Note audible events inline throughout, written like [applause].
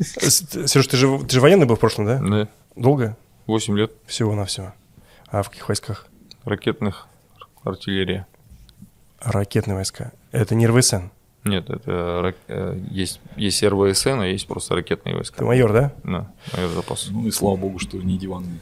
Сереж, ты же, ты же военный был в прошлом, да? Да. Долго? 8 лет Всего-навсего. А в каких войсках? ракетных артиллерия. Ракетные войска. Это не РВСН. Нет, это рак- э, есть, есть РВСН, а есть просто ракетные войска. Ты майор, да? Да, майор запаса. Ну и слава богу, что не диванный.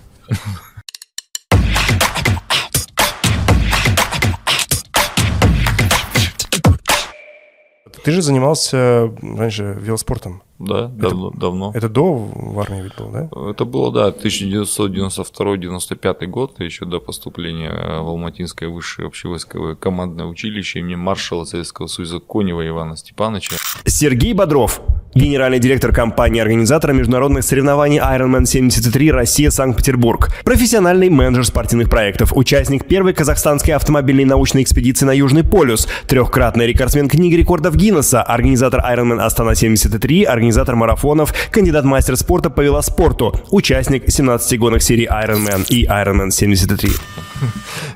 Ты же занимался раньше велоспортом. Да, давно. давно. Это до в армии ведь был, да? Это было, да, 1992-95 год, еще до поступления в Алматинское высшее общевойсковое командное училище имени маршала Советского Союза Конева Ивана Степановича. Сергей Бодров, генеральный директор компании-организатора международных соревнований Ironman 73 Россия Санкт-Петербург, профессиональный менеджер спортивных проектов, участник первой казахстанской автомобильной научной экспедиции на Южный полюс, трехкратный рекордсмен книги рекордов Гиннесса, организатор Ironman Астана 73, организатор марафонов, кандидат мастер спорта по велоспорту, участник 17 гонок серии Ironman и Ironman 73.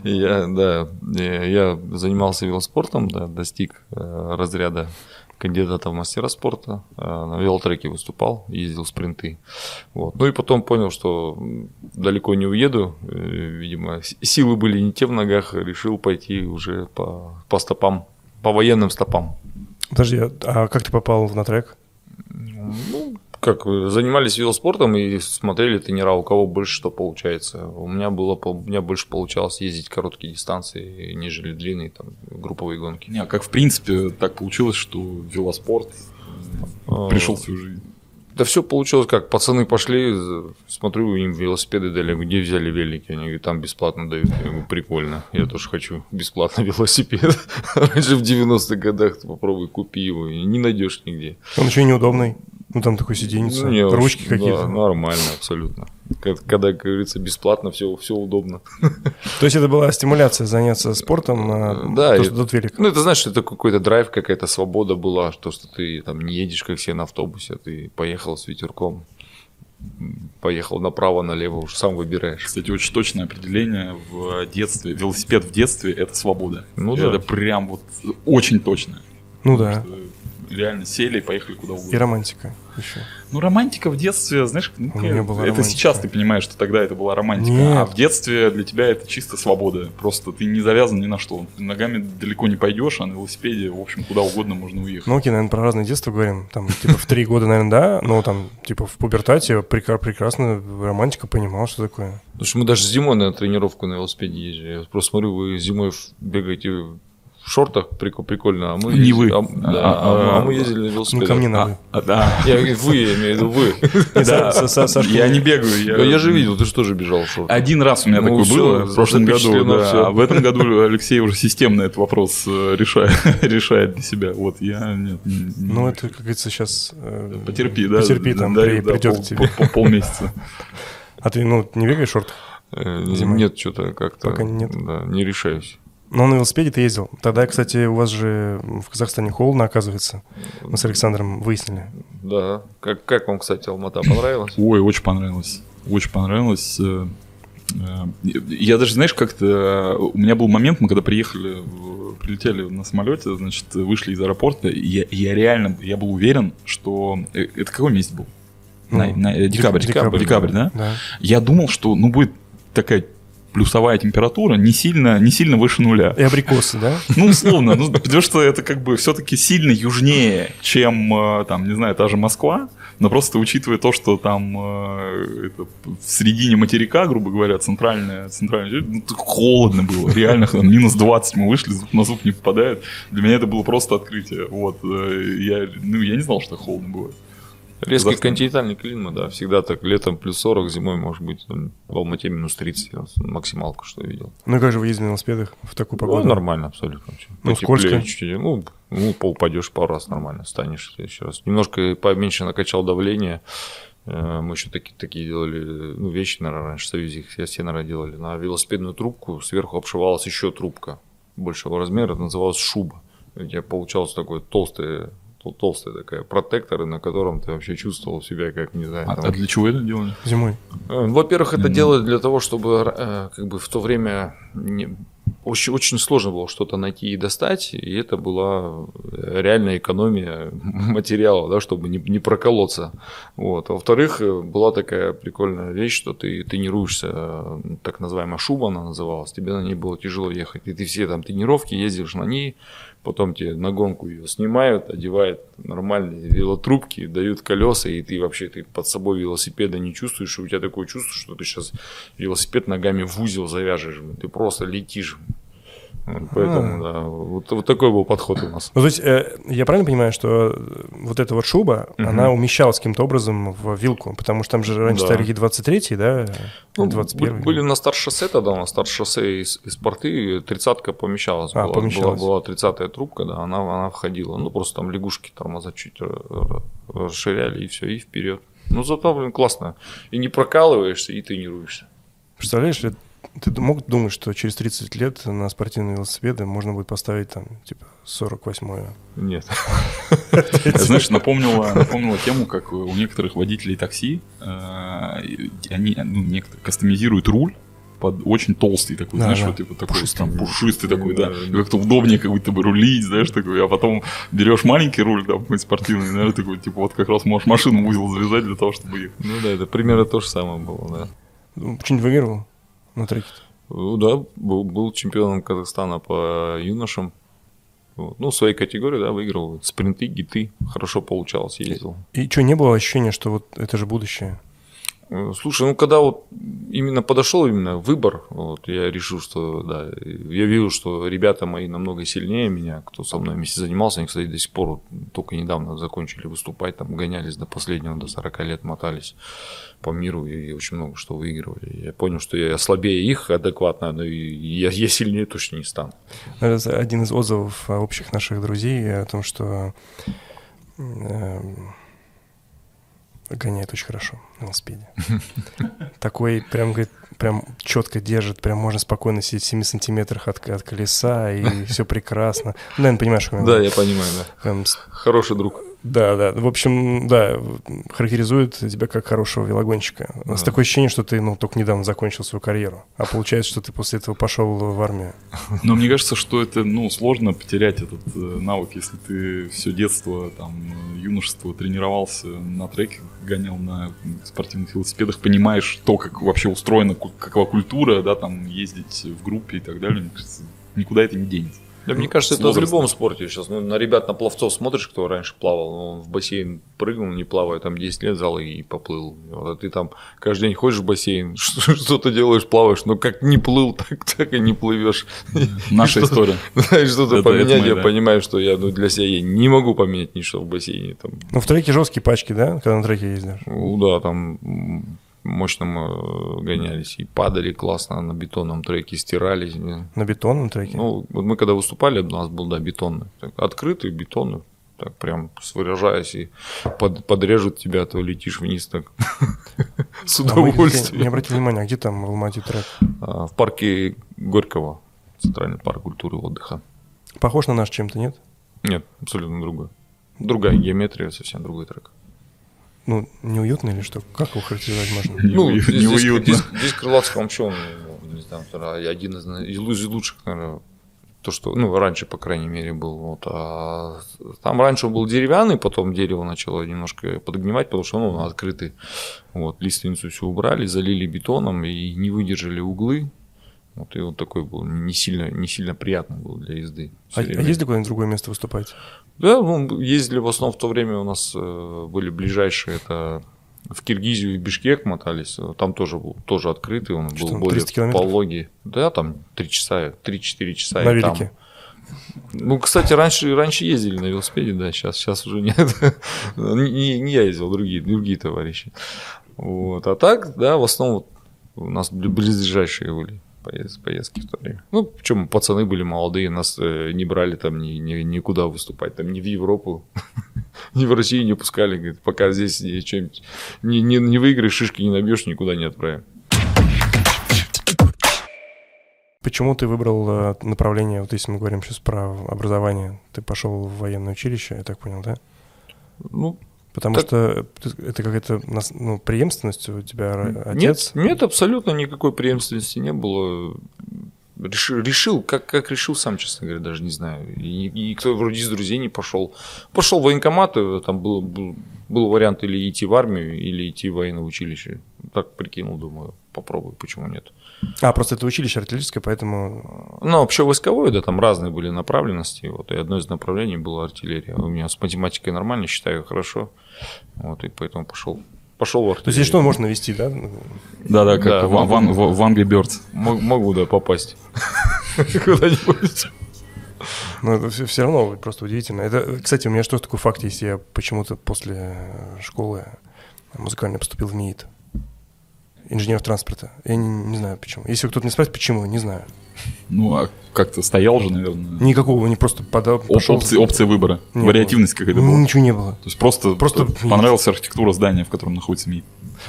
Я, да, я занимался велоспортом, да, достиг э, разряда кандидата в мастера спорта, э, на велотреке выступал, ездил спринты. Вот. Ну и потом понял, что далеко не уеду, э, видимо, силы были не те в ногах, решил пойти уже по, по стопам, по военным стопам. Подожди, а как ты попал на трек? Ну, как занимались велоспортом и смотрели тренера, у кого больше что получается. У меня было, у меня больше получалось ездить короткие дистанции, нежели длинные там групповые гонки. Не, а как в принципе так получилось, что велоспорт А, пришел в свою жизнь? Да все получилось как, пацаны пошли, смотрю, им велосипеды дали, где взяли велики, они говорят, там бесплатно дают, я говорю, прикольно, я тоже хочу бесплатно [laughs] велосипед. Раньше в 90-х годах попробуй купи его, и не найдешь нигде. Он еще и неудобный. Ну там такой сиденье, Ну, ручки да, какие-то. нормально, абсолютно. Когда, как говорится, бесплатно, все, все удобно. [laughs] То есть это была стимуляция заняться спортом на Да, то, и- что тут велик. Ну, это значит, это какой-то драйв, какая-то свобода была, что, что ты там не едешь, как все на автобусе, а ты поехал с ветерком, поехал направо, налево, уж сам выбираешь. Кстати, очень точное определение в детстве. Велосипед в детстве это свобода. Ну да. это прям вот очень точно. Ну да. Реально сели и поехали куда И угодно. романтика еще. Ну, романтика в детстве, знаешь, ну, У меня была это романтика. сейчас ты понимаешь, что тогда это была романтика. Нет. А в детстве для тебя это чисто свобода. Просто ты не завязан ни на что. Ты ногами далеко не пойдешь, а на велосипеде, в общем, куда угодно можно уехать. Ну окей, наверное, про разное детство говорим. Там, типа, в три года, наверное, да, но там, типа, в пубертате прекра- прекрасно романтика понимал, что такое. Потому что мы даже зимой на тренировку на велосипеде ездили. Я просто смотрю, вы зимой бегаете в шортах, прик- прикольно, а мы... Не ездили- вы. А, да, а- А- а мы ездили на велосипедах. Ну, ко мне надо. А, да. Я вы, я имею в виду вы. [laughs] Я не бегаю. Я же видел, ты же тоже бежал в шортах. Один раз у меня Ну, такое было в прошлом году, а в этом году Алексей уже системно этот вопрос э, решает, [laughs] решает для себя. Вот я нет. не- не- Ну, это, как говорится, сейчас... потерпи, да. Потерпи, там, придет к тебе. пол- полмесяца. А ты, ну, не бегаешь в шортах? Э, Зимой? Нет, что-то как-то... Пока нет. Да, не решаюсь. Ну, на велосипеде ты ездил. Тогда, кстати, у вас же в Казахстане холодно, оказывается. Мы с Александром выяснили. Да. Как, как вам, кстати, Алмата понравилась? Ой, очень понравилось. Очень понравилось. Э, э, Я даже, знаешь, как-то... э, У меня был момент, мы когда приехали, прилетели на самолете, значит, вышли из аэропорта, я, я реально, я был уверен, что... Это какой месяц был? На- Ну, на- э, декабрь, дек- декабрь, декабрь, декабрь, да? Да. Я думал, что, ну, будет такая плюсовая температура, не сильно, не сильно выше нуля. И абрикосы, да? Ну, условно, ну, потому что это как бы все-таки сильно южнее, чем, э, там, не знаю, та же Москва, но просто учитывая то, что там э, это в середине материка, грубо говоря, центральная, центральная, ну, холодно было, реально, там, минус 20 мы вышли, зуб на зуб не попадает. Для меня это было просто открытие, вот, э, я, ну, я не знал, что холодно бывает. Резкий Казахстан. континентальный климат, да, всегда так. Летом плюс 40, зимой может быть там, в Алмате минус 30, вот, максималка, что я видел. Ну как же вы ездили на велосипедах в такую Ну, погоду? нормально абсолютно. вообще. Ну, Потеплее скользко? чуть-чуть. Ну, ну, поупадешь пару раз нормально, станешь в следующий раз. Немножко поменьше накачал давление. Э, Мы еще такие, такие делали, ну, вещи, наверное, раньше в Союзе их все, наверное, делали. На велосипедную трубку сверху обшивалась еще трубка большего размера, называлась шуба. У тебя получалось такой толстый, тол- толстая такая протектор, на котором ты вообще чувствовал себя как, не знаю, А, там, а для чего это делали? Зимой. Э, Во-первых, это делают для того, чтобы э, как бы в то время не- очень, очень сложно было что-то найти и достать, и это была реальная экономия [laughs] материала, да, чтобы не, не проколоться. Вот. А во-вторых, была такая прикольная вещь, что ты тренируешься, так называемая шуба она называлась, тебе на ней было тяжело ехать, и ты все там тренировки ездишь на ней, потом тебе на гонку ее снимают, одевают нормальные велотрубки, дают колеса, и ты вообще ты под собой велосипеда не чувствуешь, и у тебя такое чувство, что ты сейчас велосипед ногами в узел завяжешь, ты просто летишь. Поэтому, А. да, вот, вот такой был подход у нас. Ну, то есть, э, я правильно понимаю, что э, вот эта вот шуба, она умещалась каким-то образом в вилку, потому что там же раньше Да. старики 23 да, Ну, 21 были, на старт-шоссе тогда, на старт-шоссе из, из порты тридцатка помещалась. А, была, помещалась. Была, была 30-я трубка, да, она, она входила. Ну, просто там лягушки тормоза чуть расширяли, и все, и вперед. Ну, зато, блин, классно. И не прокалываешься, и тренируешься. Представляешь, ли, ты мог думать, что через 30 лет на спортивные велосипеды можно будет поставить там, типа, 48-ю? Нет. [laughs] Знаешь, напомнила, напомнила тему, как у некоторых водителей такси, э, они ну, кастомизируют руль под очень толстый такой, Да, знаешь, да. вот типа такой Пушистый. там пушистый такой, да, Да, И да. как-то удобнее как будто бы рулить, знаешь, такой, а потом берешь маленький руль, там, какой-нибудь спортивный, наверное, такой, типа, вот как раз можешь машину в узел завязать для того, чтобы ехать. Ну да, это примерно то же самое было, да. Ну, Что-нибудь выигрывал на треке? Ну да, был, был чемпионом Казахстана по юношам. Вот. Ну, в своей категории, да, выиграл. Спринты, гиты. Хорошо получалось, ездил. И что, не было ощущения, что вот это же будущее? Э, Слушай, ну когда вот именно подошел именно выбор, вот, я решил, что да, я видел, что ребята мои намного сильнее меня, кто со мной вместе занимался, они, кстати, до сих пор вот только недавно закончили выступать, там гонялись до последнего, до 40 лет мотались по миру и очень много что выигрывали. Я понял, что я слабее их адекватно, но я, я сильнее точно не стану. Это один из отзывов а, общих наших друзей о том, что эм, гоняет очень хорошо на велосипеде. Такой прям, говорит, прям четко держит, прям можно спокойно сидеть в 7 сантиметрах от, от колеса, и все прекрасно. Ну, Наверное, понимаешь, что Да, я понимаю, да. Прям Хороший друг. Да, да. В общем, да, характеризует тебя как хорошего велогонщика. У нас Да. такое ощущение, что ты ну, только недавно закончил свою карьеру. А получается, что ты после этого пошел в армию. [laughs] Но мне кажется, что это, ну, сложно потерять этот э, навык, если ты все детство, там, юношество тренировался на треке, гонял на спортивных велосипедах, понимаешь то, как вообще устроена, какова культура, да, там, ездить в группе и так далее, мне кажется, никуда это не денется. Да, мне кажется, это в любом спорте сейчас. Ну, на ребят, на пловцов смотришь, кто раньше плавал, ну, он в бассейн прыгнул, не плавая, там 10 лет зал и поплыл. Вот, а ты там каждый день ходишь в бассейн, [laughs] что-то делаешь, плаваешь, но как не плыл, [laughs] так, так и не плывешь. Наша история. [laughs] Знаешь, что-то Это- поменять, это мы, я да. понимаю, что я ну, для себя я не могу поменять ничего в бассейне. Там, Ну, в треке жесткие пачки, да, когда на треке ездишь? ну да, там м, мощно мы гонялись и падали классно на бетонном треке, стирались. На бетонном треке? Ну, вот мы когда выступали, у нас был, да, бетонный. Так, открытый, бетонный. Так прям выражаясь и под- подрежут тебя, то летишь вниз так [laughs] с А кстати, не удовольствием. обратили внимания, а где там в Алмате трек? А, В парке Горького, Центральный парк культуры и отдыха. Похож на наш чем-то, нет? Нет, абсолютно другой. Другая геометрия, совсем другой трек. Ну, неуютно или что? Как его характеризовать можно? [laughs] Ну, здесь, неуютно. здесь, здесь Крылатского вообще, он, ну, не знаю, второй, один из, из лу- из лучших, наверное, то, что, ну, раньше, по крайней мере, был. Вот, а там раньше он был деревянный, потом дерево начало немножко подгнивать, потому что ну, он открытый. Вот, лиственницу все убрали, залили бетоном и не выдержали углы. Вот, и вот такой был, не сильно, не сильно приятный был для езды. А, а ездили куда-нибудь в другое место выступать? Да, ну, ездили в основном в то время у нас э, были ближайшие, это в Киргизию и Бишкек мотались, там тоже был тоже открытый, он Что был там, более 300 километров? пологий. Да, там 3 часа, 3-4 часа. На и там. велике? Ну, кстати, раньше, раньше ездили на велосипеде, да, сейчас, сейчас уже нет. [laughs] не, не я ездил, другие, другие товарищи. Вот. А так, да, в основном у нас бли- близлежащие были поездки в то время. Ну, причем пацаны были молодые, нас э, не брали там ни, ни- никуда выступать, там ни в Европу, [laughs] ни в Россию не пускали, говорит, пока здесь не, чем-нибудь не, не, не выиграешь, шишки не набьешь, никуда не отправим. Почему ты выбрал э, направление, вот если мы говорим сейчас про образование, ты пошел в военное училище, я так понял, да? Ну, Потому Так- что это какая-то ну, преемственность у тебя отец. Нет, нет, абсолютно никакой преемственности не было. решил, решил как, как решил сам, честно говоря, даже не знаю. И, и кто вроде из друзей не пошел. Пошел в военкомат, э, там был, был, был вариант или идти в армию, или идти в военное училище. Так прикинул, думаю, попробую, почему нет. А, просто это училище артиллерийское, поэтому... Ну, вообще войсковое, да, там разные были направленности. Вот, и одно из направлений было артиллерия. У меня с математикой нормально, считаю хорошо. Вот, и поэтому пошел пошел в артиллерию. То есть, что, можно вести, да? Да-да, как Да, в, в, в, в Angry Birds. Могу, да, попасть [laughs] куда-нибудь. Но это все, равно просто удивительно. Это, кстати, у меня что такой факт есть. Я почему-то после школы музыкально поступил в МИИТ. Инженер транспорта. Я не, не знаю почему. Если кто-то не спрашивает, почему, не знаю. Ну, а как-то стоял же, наверное. Никакого, не просто подал. Оп- пошел. опции, опция выбора. Не Вариативность какая-то Ну, была. Ничего не было. То есть просто, Просто понравилась архитектура здания, в котором находится МИИ.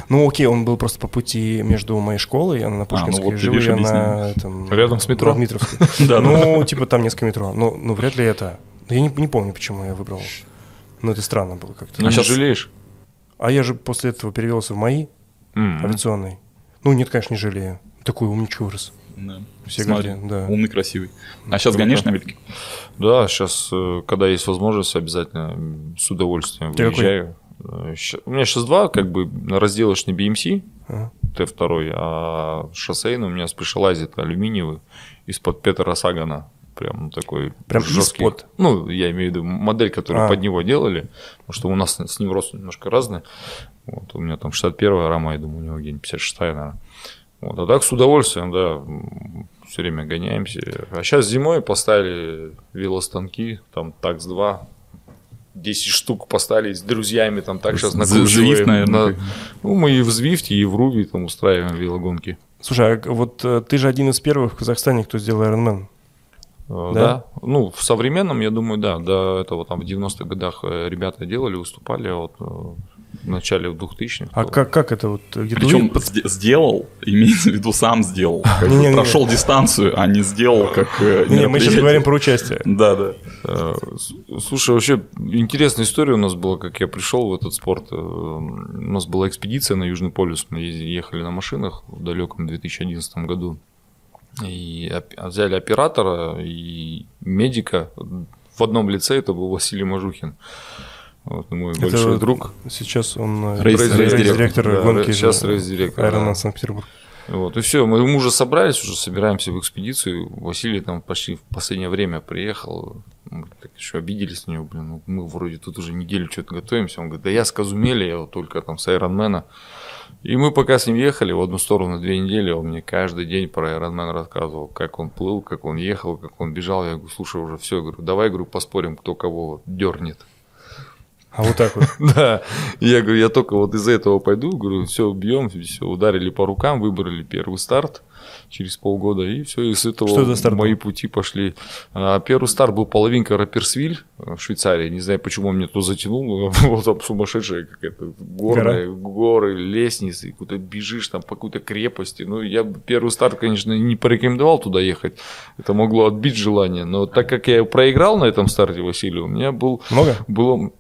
Ну, окей, он был просто по пути между моей школой, она на Пушкинской, ну вот жил я на этом... Рядом с метро? [laughs] Да, Ну, типа там несколько метро. Ну, ну, вряд ли это. Я не, помню, почему я выбрал. Ну, это странно было как-то. Ну, А не щас- жалеешь? А я же после этого перевелся в МАИ, М. авиационный. Ну, нет, конечно, не жалею. Такой умничка вырос. Да. Все Смотри, да. умный, красивый. А сейчас Круто. гонишь на велике? Да, сейчас, когда есть возможность, обязательно с удовольствием Ты какой? выезжаю. Э, ща- У меня сейчас два, как бы, разделочный BMC, Ага. Т2, а шоссейный у меня спешалайзит алюминиевый из-под Петера Сагана. Прям такой Прям жесткий. из-под? Ну, я имею в виду модель, которую А. под него делали, потому что у нас с ним рост немножко разный. Вот, у меня там 61 рама, я думаю, у него где-нибудь 56 наверное. Вот, а так с удовольствием, да, все время гоняемся. А сейчас зимой поставили велостанки, там ТАКС-2, 10 штук поставили с друзьями, там так сейчас накручиваем. Звифт, наверное, на- Ну, мы и в Звифте, и в Руве там устраиваем велогонки. Слушай, а вот э, ты же один из первых в Казахстане, кто сделал Ironman. Э, Да? Да? Ну, в современном, я думаю, да. До этого там в 90-х годах э, ребята делали, выступали, а вот в начале 2000-х. А как, как это вот? Причем сде- сделал, имеется в виду сам сделал. [laughs] Прошел дистанцию, а не сделал как э, Не, мы сейчас говорим про участие. [laughs] Да, да. Э, Слушай, вообще интересная история у нас была, как я пришел в этот спорт. Э, У нас была экспедиция на Южный полюс. Мы ехали на машинах в далеком 2011 году. И оп- взяли оператора и медика. В одном лице это был Василий Мажухин. Вот, мой Это большой друг. Сейчас он э, Рейс- рейс- рейс-директор. рейс-директор Да, гонки. сейчас рейс-директор, Ironman да. Санкт-Петербург. Вот, и все, мы, мы уже собрались, уже собираемся в экспедицию. Василий там почти в последнее время приехал. Мы так еще обиделись на него, блин, ну, мы вроде тут уже неделю что-то готовимся. Он говорит, да я с Казумели, я вот только там с Айронмена. И мы пока с ним ехали в одну сторону две недели, он мне каждый день про Ironman рассказывал, как он плыл, как он ехал, как он бежал. Я говорю, слушай, уже все, говорю, давай, говорю, поспорим, кто кого дернет. А вот так вот. [laughs] Да, я говорю, я только вот из-за этого пойду, говорю, все, бьем, все, ударили по рукам, выбрали первый старт через полгода, и все, и с этого Что старт мои пути пошли. А, первый старт был половинка Раперсвиль в Швейцарии, не знаю, почему он меня туда затянул, [laughs] вот там сумасшедшая какая-то горная, горы, лестницы, куда бежишь там по какой-то крепости. Ну, я первый старт, конечно, не порекомендовал туда ехать, это могло отбить желание, но так как я проиграл на этом старте Василию, у меня был Много? было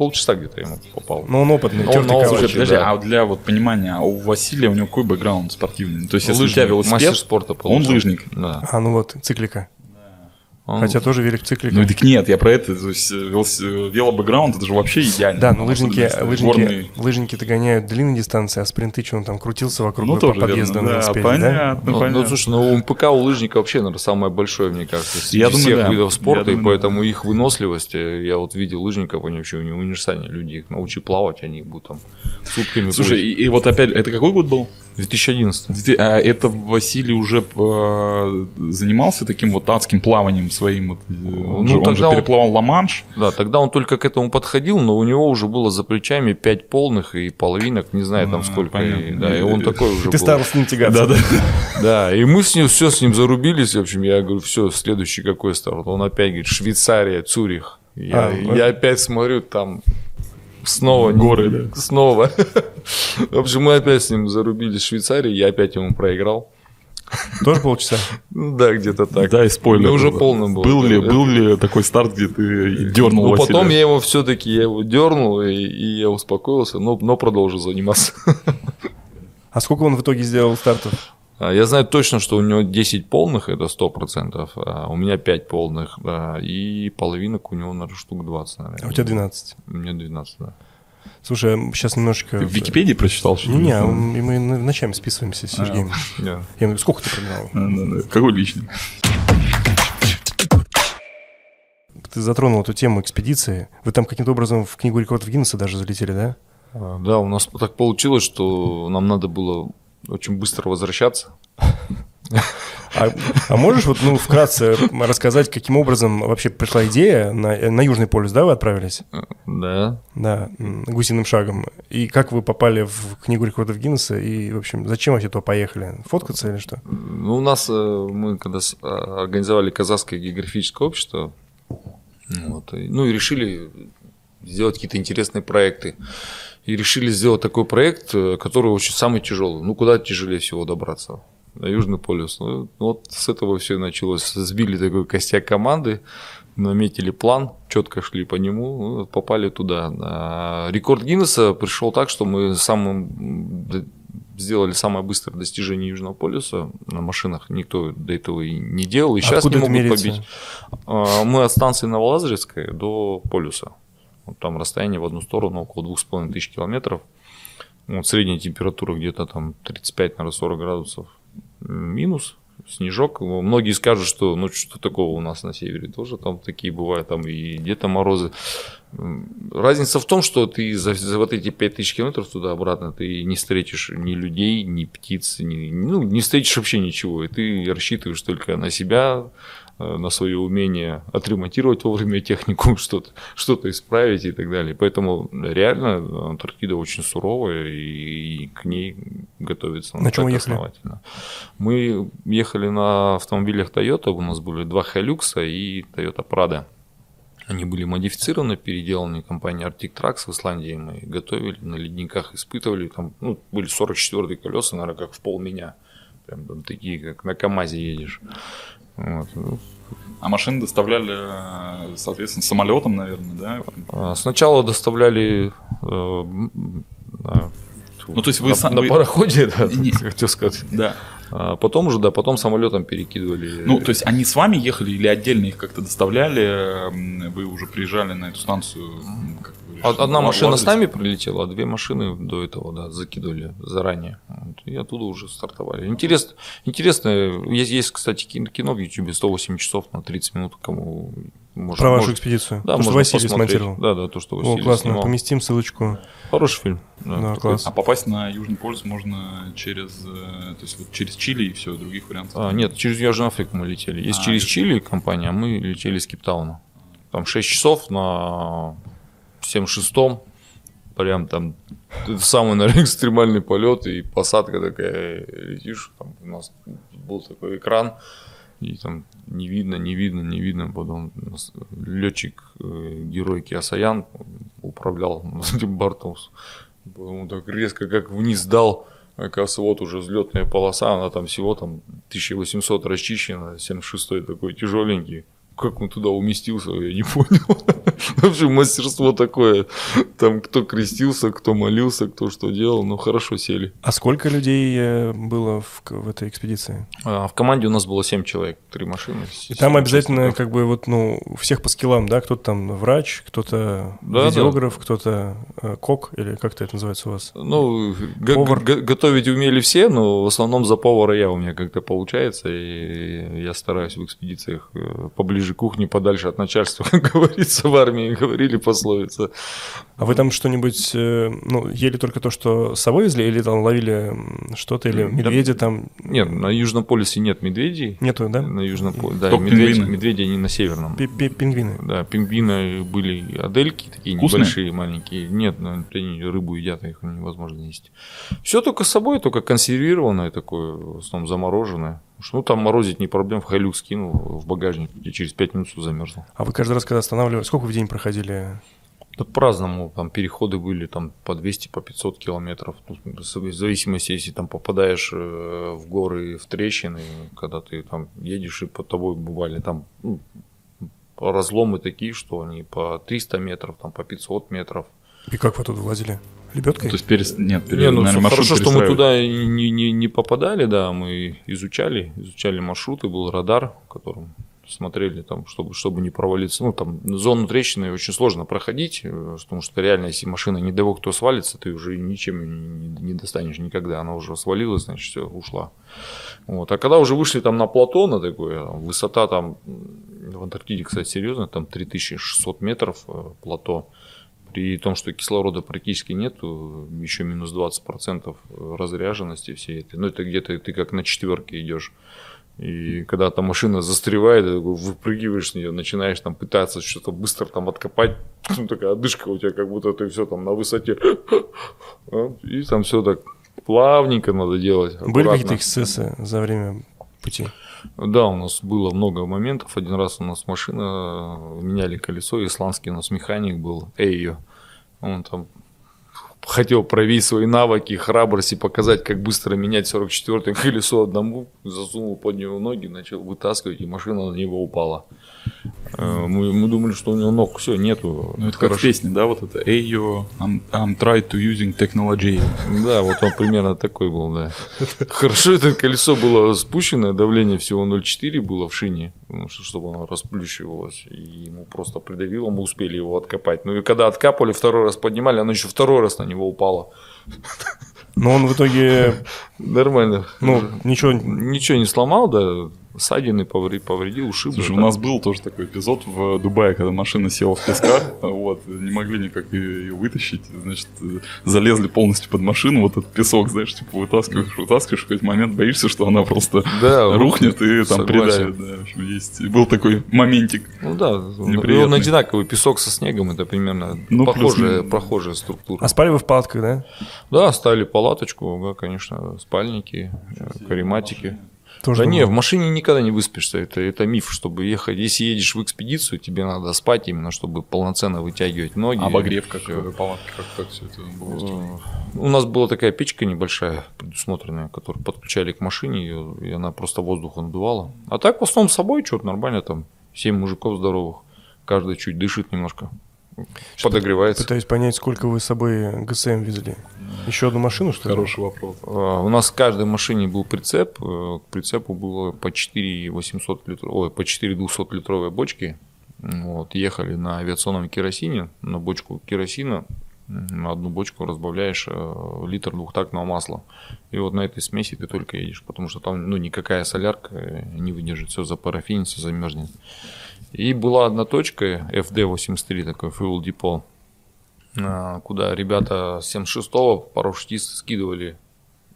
полчаса где-то ему попал. Но он опытный, Он тёртый новый. калач. Слушай, подожди, да. а для вот понимания, а у Василия у него какой бэкграунд спортивный? То есть, если у тебя мастер велосипед, спорта он получил. лыжник. Да. А, ну вот, циклика. Он- Хотя тоже велик циклика. Ну так нет, я про это. То есть, велобэкграунд это же вообще идеально. Да, но лыжники, Особенно, если лыжники, горные. лыжники догоняют длинные дистанции, а спринты, что он там крутился вокруг Ну, тоже подъездам верно, да, велосипеде, да? понятно, Ну, ну, понятно. слушай, ну МПК у лыжника вообще, наверное, самое большое, мне кажется, среди Я думаю, всех да. видов спорта, Я и думаю, поэтому их выносливость, э, я вот видел лыжников, они вообще универсальные люди, их научи плавать, они будут там сутками Слушай, и, и вот опять, это какой год был? 2011. Ты- А это Василий уже э, занимался таким вот адским плаванием своим? Э, он, Ну, же, он же тогда он- переплывал Ла-Манш. Да, тогда он только к этому подходил, но у него уже было за плечами пять полных и половинок, не знаю там А, сколько. понятно. И, да, и он такой уже Ты был. стал с ним тягаться. Да, да. [laughs] Да, и мы с ним все с ним зарубились. В общем, я говорю, все, следующий какой старт? Он опять говорит, Швейцария, Цюрих. Я, А, я опять смотрю, там снова Горы, не- Снова. [laughs] В общем, мы опять с ним зарубились в Швейцарии, я опять ему проиграл. Тоже полчаса? [laughs] Ну да, где-то так. Да, и спойлер. Ну, уже полный был. Был ли, был ли такой старт, где ты дернул Ну, потом я его все-таки я его дернул, и, и я успокоился, но, но продолжил заниматься. [laughs] А сколько он в итоге сделал стартов? А, Я знаю точно, что у него 10 полных, это 100%, а у меня 5 полных, да, и половинок у него, наверное, штук 20, наверное. А у тебя 12. У меня 12, да. Слушай, сейчас немножечко... Ты в Википедии прочитал, что ли? Не-не, а мы мы ночами списываемся с Сергеем. [laughs] Да. Я говорю, сколько ты прогнал? Да, да. Какой личный? Ты затронул эту тему экспедиции. Вы там каким-то образом в книгу рекордов Гиннесса даже залетели, да? А, Да, у нас так получилось, что нам надо было очень быстро возвращаться. А, а можешь вот, ну, вкратце рассказать, каким образом вообще пришла идея на, на Южный полюс, да, вы отправились? Да. Да, гусиным шагом. И как вы попали в книгу рекордов Гиннесса? И, в общем, зачем вообще туда поехали? Фоткаться или что? Ну, у нас, э, мы когда а, организовали Казахское географическое общество, вот, и- ну и решили сделать какие-то интересные проекты. И решили сделать такой проект, э, который очень самый тяжелый. Ну, куда тяжелее всего добраться? На Южный полюс. Ну, вот с этого все началось. Сбили такой костяк команды, наметили план, четко шли по нему, ну, попали туда. А Рекорд Гиннесса пришел так, что мы самым сделали самое быстрое достижение Южного полюса на машинах. Никто до этого и не делал, и сейчас Откуда не могут побить. А, Мы от станции Новолазаревская до полюса. Там расстояние в одну сторону около двух с половиной тысяч километров. Вот средняя температура где-то там 35, наверное, 40 градусов минус, снежок. Многие скажут, что ну что такого у нас на севере тоже там такие бывают, там и где-то морозы. Разница в том, что ты за, за вот эти 5000 километров туда-обратно ты не встретишь ни людей, ни птиц, ни, ну, не встретишь вообще ничего. И ты рассчитываешь только на себя, на свое умение отремонтировать вовремя технику, [laughs] что-то что исправить и так далее. Поэтому реально Антарктида очень суровая, и, и к ней готовиться На чем ехали? основательно. Мы ехали на автомобилях Toyota, у нас были два Hilux и Toyota Prado. Они были модифицированы, переделаны компанией Arctic Trucks в Исландии. Мы готовили, на ледниках испытывали. Там ну, были 44 колеса, наверное, как в пол меня. Прям там такие, как на КАМАЗе едешь. Вот. А машины доставляли, э, соответственно, самолетом, наверное, да? а Сначала доставляли э, на, Ну, то есть вы на, сам- на пароходе, [laughs] да, Не. хотел сказать. Да. А потом уже, да, потом самолетом перекидывали. Ну, то есть они с вами ехали или отдельно их как-то доставляли? Вы уже приезжали на эту станцию? как Одна машина с нами прилетела, а две машины до этого, да, закидывали заранее. Вот, и оттуда уже стартовали. Интересно, интересно есть, есть, кстати, кин- кино в YouTube 108 часов на 30 минут, кому может, Про вашу может- экспедицию. Да, то, что можно Василий посмотреть. смонтировал. Да, да, то, что О, Василий классно, снимал. поместим ссылочку. Хороший фильм. Да, такой. класс. А попасть на Южный полюс можно через, э, то есть вот через Чили и все, других вариантов? А, нет, через Южную Африку мы летели. Есть А, через это- Чили компания, а мы летели из Кейптауна. Там 6 часов на 76-м. Прям там это самый, наверное, [laughs] экстремальный полет и посадка такая, летишь, там у нас был такой экран, и там не видно, не видно, не видно. Потом летчик, герой Киасаян управлял [laughs] этим бортом. Он так резко как вниз дал. Оказывается, вот уже взлетная полоса, она там всего там 1800 расчищена, 76-й такой тяжеленький. Как он туда уместился, я не [laughs] понял. Вообще мастерство такое. Там кто крестился, кто молился, кто что делал. Ну, хорошо сели. А сколько людей э, было в, в этой экспедиции? А в команде у нас было 7 человек, 3 машины. И там обязательно участников. как бы вот, ну, всех по скиллам, да? Кто-то там врач, кто-то Да, видеограф, кто-то э, кок, или как это называется у вас? Ну, Повар. готовить умели все, но в основном за повара я у меня как-то получается, и я стараюсь в экспедициях э, поближе к кухне, подальше от начальства, [laughs] как говорится в армии, говорили пословица. А вы там что-нибудь, э, ну, ели только то, что с собой везли, или там ловили что-то, или Да. медведя там Нет, на Южном полюсе нет медведей. нету, да? На Южном полюсе, да, медведи, медведи они на северном. Пи- пи- Пингвины. Да, пингвины были адельки, такие Вкусные? небольшие, маленькие. Нет, ну, они рыбу едят, их невозможно есть. Все только с собой, только консервированное такое, в основном замороженное. Что, Ну, там морозить не проблем, в хайлюк скинул в багажник, и через 5 минут все замерзло. А вы каждый раз, когда останавливались, сколько в день проходили? Тут по-разному, там переходы были там по 200, по 500 километров. Тут в зависимости, если там попадаешь э, в горы, в трещины, когда ты там едешь и под тобой бывали там ну, разломы такие, что они по 300 метров, там по 500 метров. И как вы туда вылазили? Лебедкой? То есть перес... нет, пере... Не, ну наверное, маршрут хорошо, что мы туда не, не, не попадали, да, мы изучали, изучали маршруты, был радар, которым смотрели там, чтобы, чтобы не провалиться. Ну, там зону трещины очень сложно проходить, э, потому что реально, если машина, не дай бог, кто свалится, ты уже ничем не, не достанешь никогда. Она уже свалилась, значит, все, ушла. Вот. А когда уже вышли там на плато, на такое, высота там, в Антарктиде, кстати, серьезно, там 3600 метров э, плато, при том, что кислорода практически нету, еще минус 20% разряженности всей этой. Ну, это где-то ты как на четверке идешь. И когда там машина застревает, выпрыгиваешь с нее, начинаешь там пытаться что-то быстро там откопать, [laughs] ну, такая одышка у тебя, как будто ты все там на высоте. [laughs] И там все так плавненько надо делать. Были аккуратно. какие-то эксцессы за время пути? Да, у нас было много моментов. Один раз у нас машина, э, меняли колесо, исландский у нас механик был, Эйо. Он там хотел проявить свои навыки, храбрость и показать, как быстро менять 44-е колесо одному. Засунул под него ноги, начал вытаскивать, и машина на него упала. Э, Мы, мы думали, что у него ног все нету. Ну, это как Хорошо. песне, да, вот это Эйо, I'm, I'm tried to using technology. Да, вот он примерно такой был, да. Хорошо, это колесо было спущено, давление всего 0,4 было в шине, чтобы оно расплющивалось, и ему просто придавило, мы успели его откопать. Ну и когда откапывали, второй раз поднимали, оно еще второй раз на него упало. Но он в итоге, Нормально. ну, ничего... Ничего не сломал, да, ссадины повре- повредил, ушиб. Слушай, у нас был тоже такой эпизод в Дубае, когда машина села в песках, [laughs] вот, не могли никак ее вытащить, значит, э, залезли полностью под машину, вот этот песок, знаешь, типа вытаскиваешь, вытаскиваешь, в какой-то момент боишься, что она просто Да, рухнет и там согласен. придавит, да, в общем, есть, был такой моментик. Ну да, Неприятный. он одинаковый, песок со снегом, это примерно Ну, похожая, плюс-минус. похожая структура. А спали вы в палатках, да? Да, ставили палаточку, да, конечно, спальники, э, карематики. Тоже Да не, в машине никогда не выспишься, это, это миф, чтобы ехать. Если едешь в экспедицию, тебе надо спать именно, чтобы полноценно вытягивать ноги. Обогрев как э, палатки, как, как все это было устроено? У нас была такая печка небольшая, предусмотренная, которую подключали к машине, её, и она просто воздух надувала. А так в основном с собой что-то нормально, там 7 мужиков здоровых, каждый чуть дышит немножко, подогревается. Пытаюсь понять, сколько вы с собой ГСМ везли. Еще одну машину, что ли? Хороший вопрос. А, У нас в каждой машине был прицеп. э, К прицепу было по 4 800 литров, ой, по 4 200 литровые бочки. Вот, ехали на авиационном керосине, на бочку керосина, на одну бочку разбавляешь э, литр двухтактного масла. И вот на этой смеси ты только едешь, потому что там ну, никакая солярка э, не выдержит, все запарафинится, замерзнет. И была одна точка, FD-83, такой fuel depot, а, куда ребята с 76-го парашютисты скидывали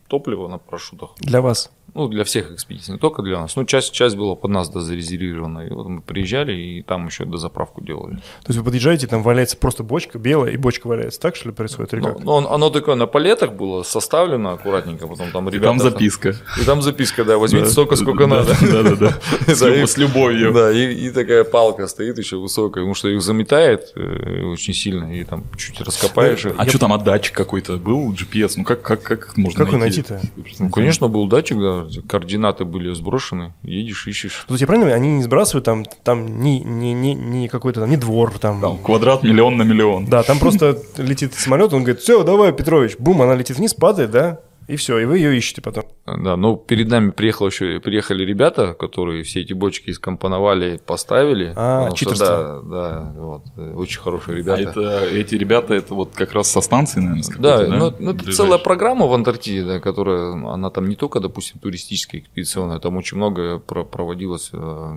топливо на парашютах. Для вас. Ну, для всех экспедиций, не только для нас. Ну, часть, часть была под нас дозарезервирована. И вот мы приезжали и там еще дозаправку делали. То есть вы подъезжаете, там валяется просто бочка белая, и бочка валяется. Так, что ли, происходит? Или Ну, как? ну, он- оно такое на палетах было составлено аккуратненько, потом там И ребята... там записка. И там записка, да, возьмите Да. столько, сколько Да, надо. Да, да, да. [laughs] С и- любовью. Да, и, и такая палка стоит еще высокая, потому что их заметает э, очень сильно, и там чуть раскопаешь. А что там, а датчик какой-то был, GPS? Ну как, как, как это можно Как его найти-то? Ну, конечно, был датчик, да, координаты были сброшены, едешь, ищешь. Тут я правильно, они не сбрасывают там, там не, не, не, не какой-то там, не двор там. Там квадрат миллион на миллион. Да, там просто летит самолет, он говорит, все, давай, Петрович, бум, она летит вниз, падает, да, и все, и вы ее ищете потом. Да, но перед нами приехал еще, приехали ребята, которые все эти бочки скомпоновали, поставили. А, читерство. Да, да, вот, э, очень хорошие А ребята. это, эти ребята, это вот как раз со станции, наверное, с Да, какой-то, ну, ну, это Ближайшей? целая программа в Антарктиде, да, которая, ну, она там не только, допустим, туристическая, экспедиционная, там очень много про- проводилось э,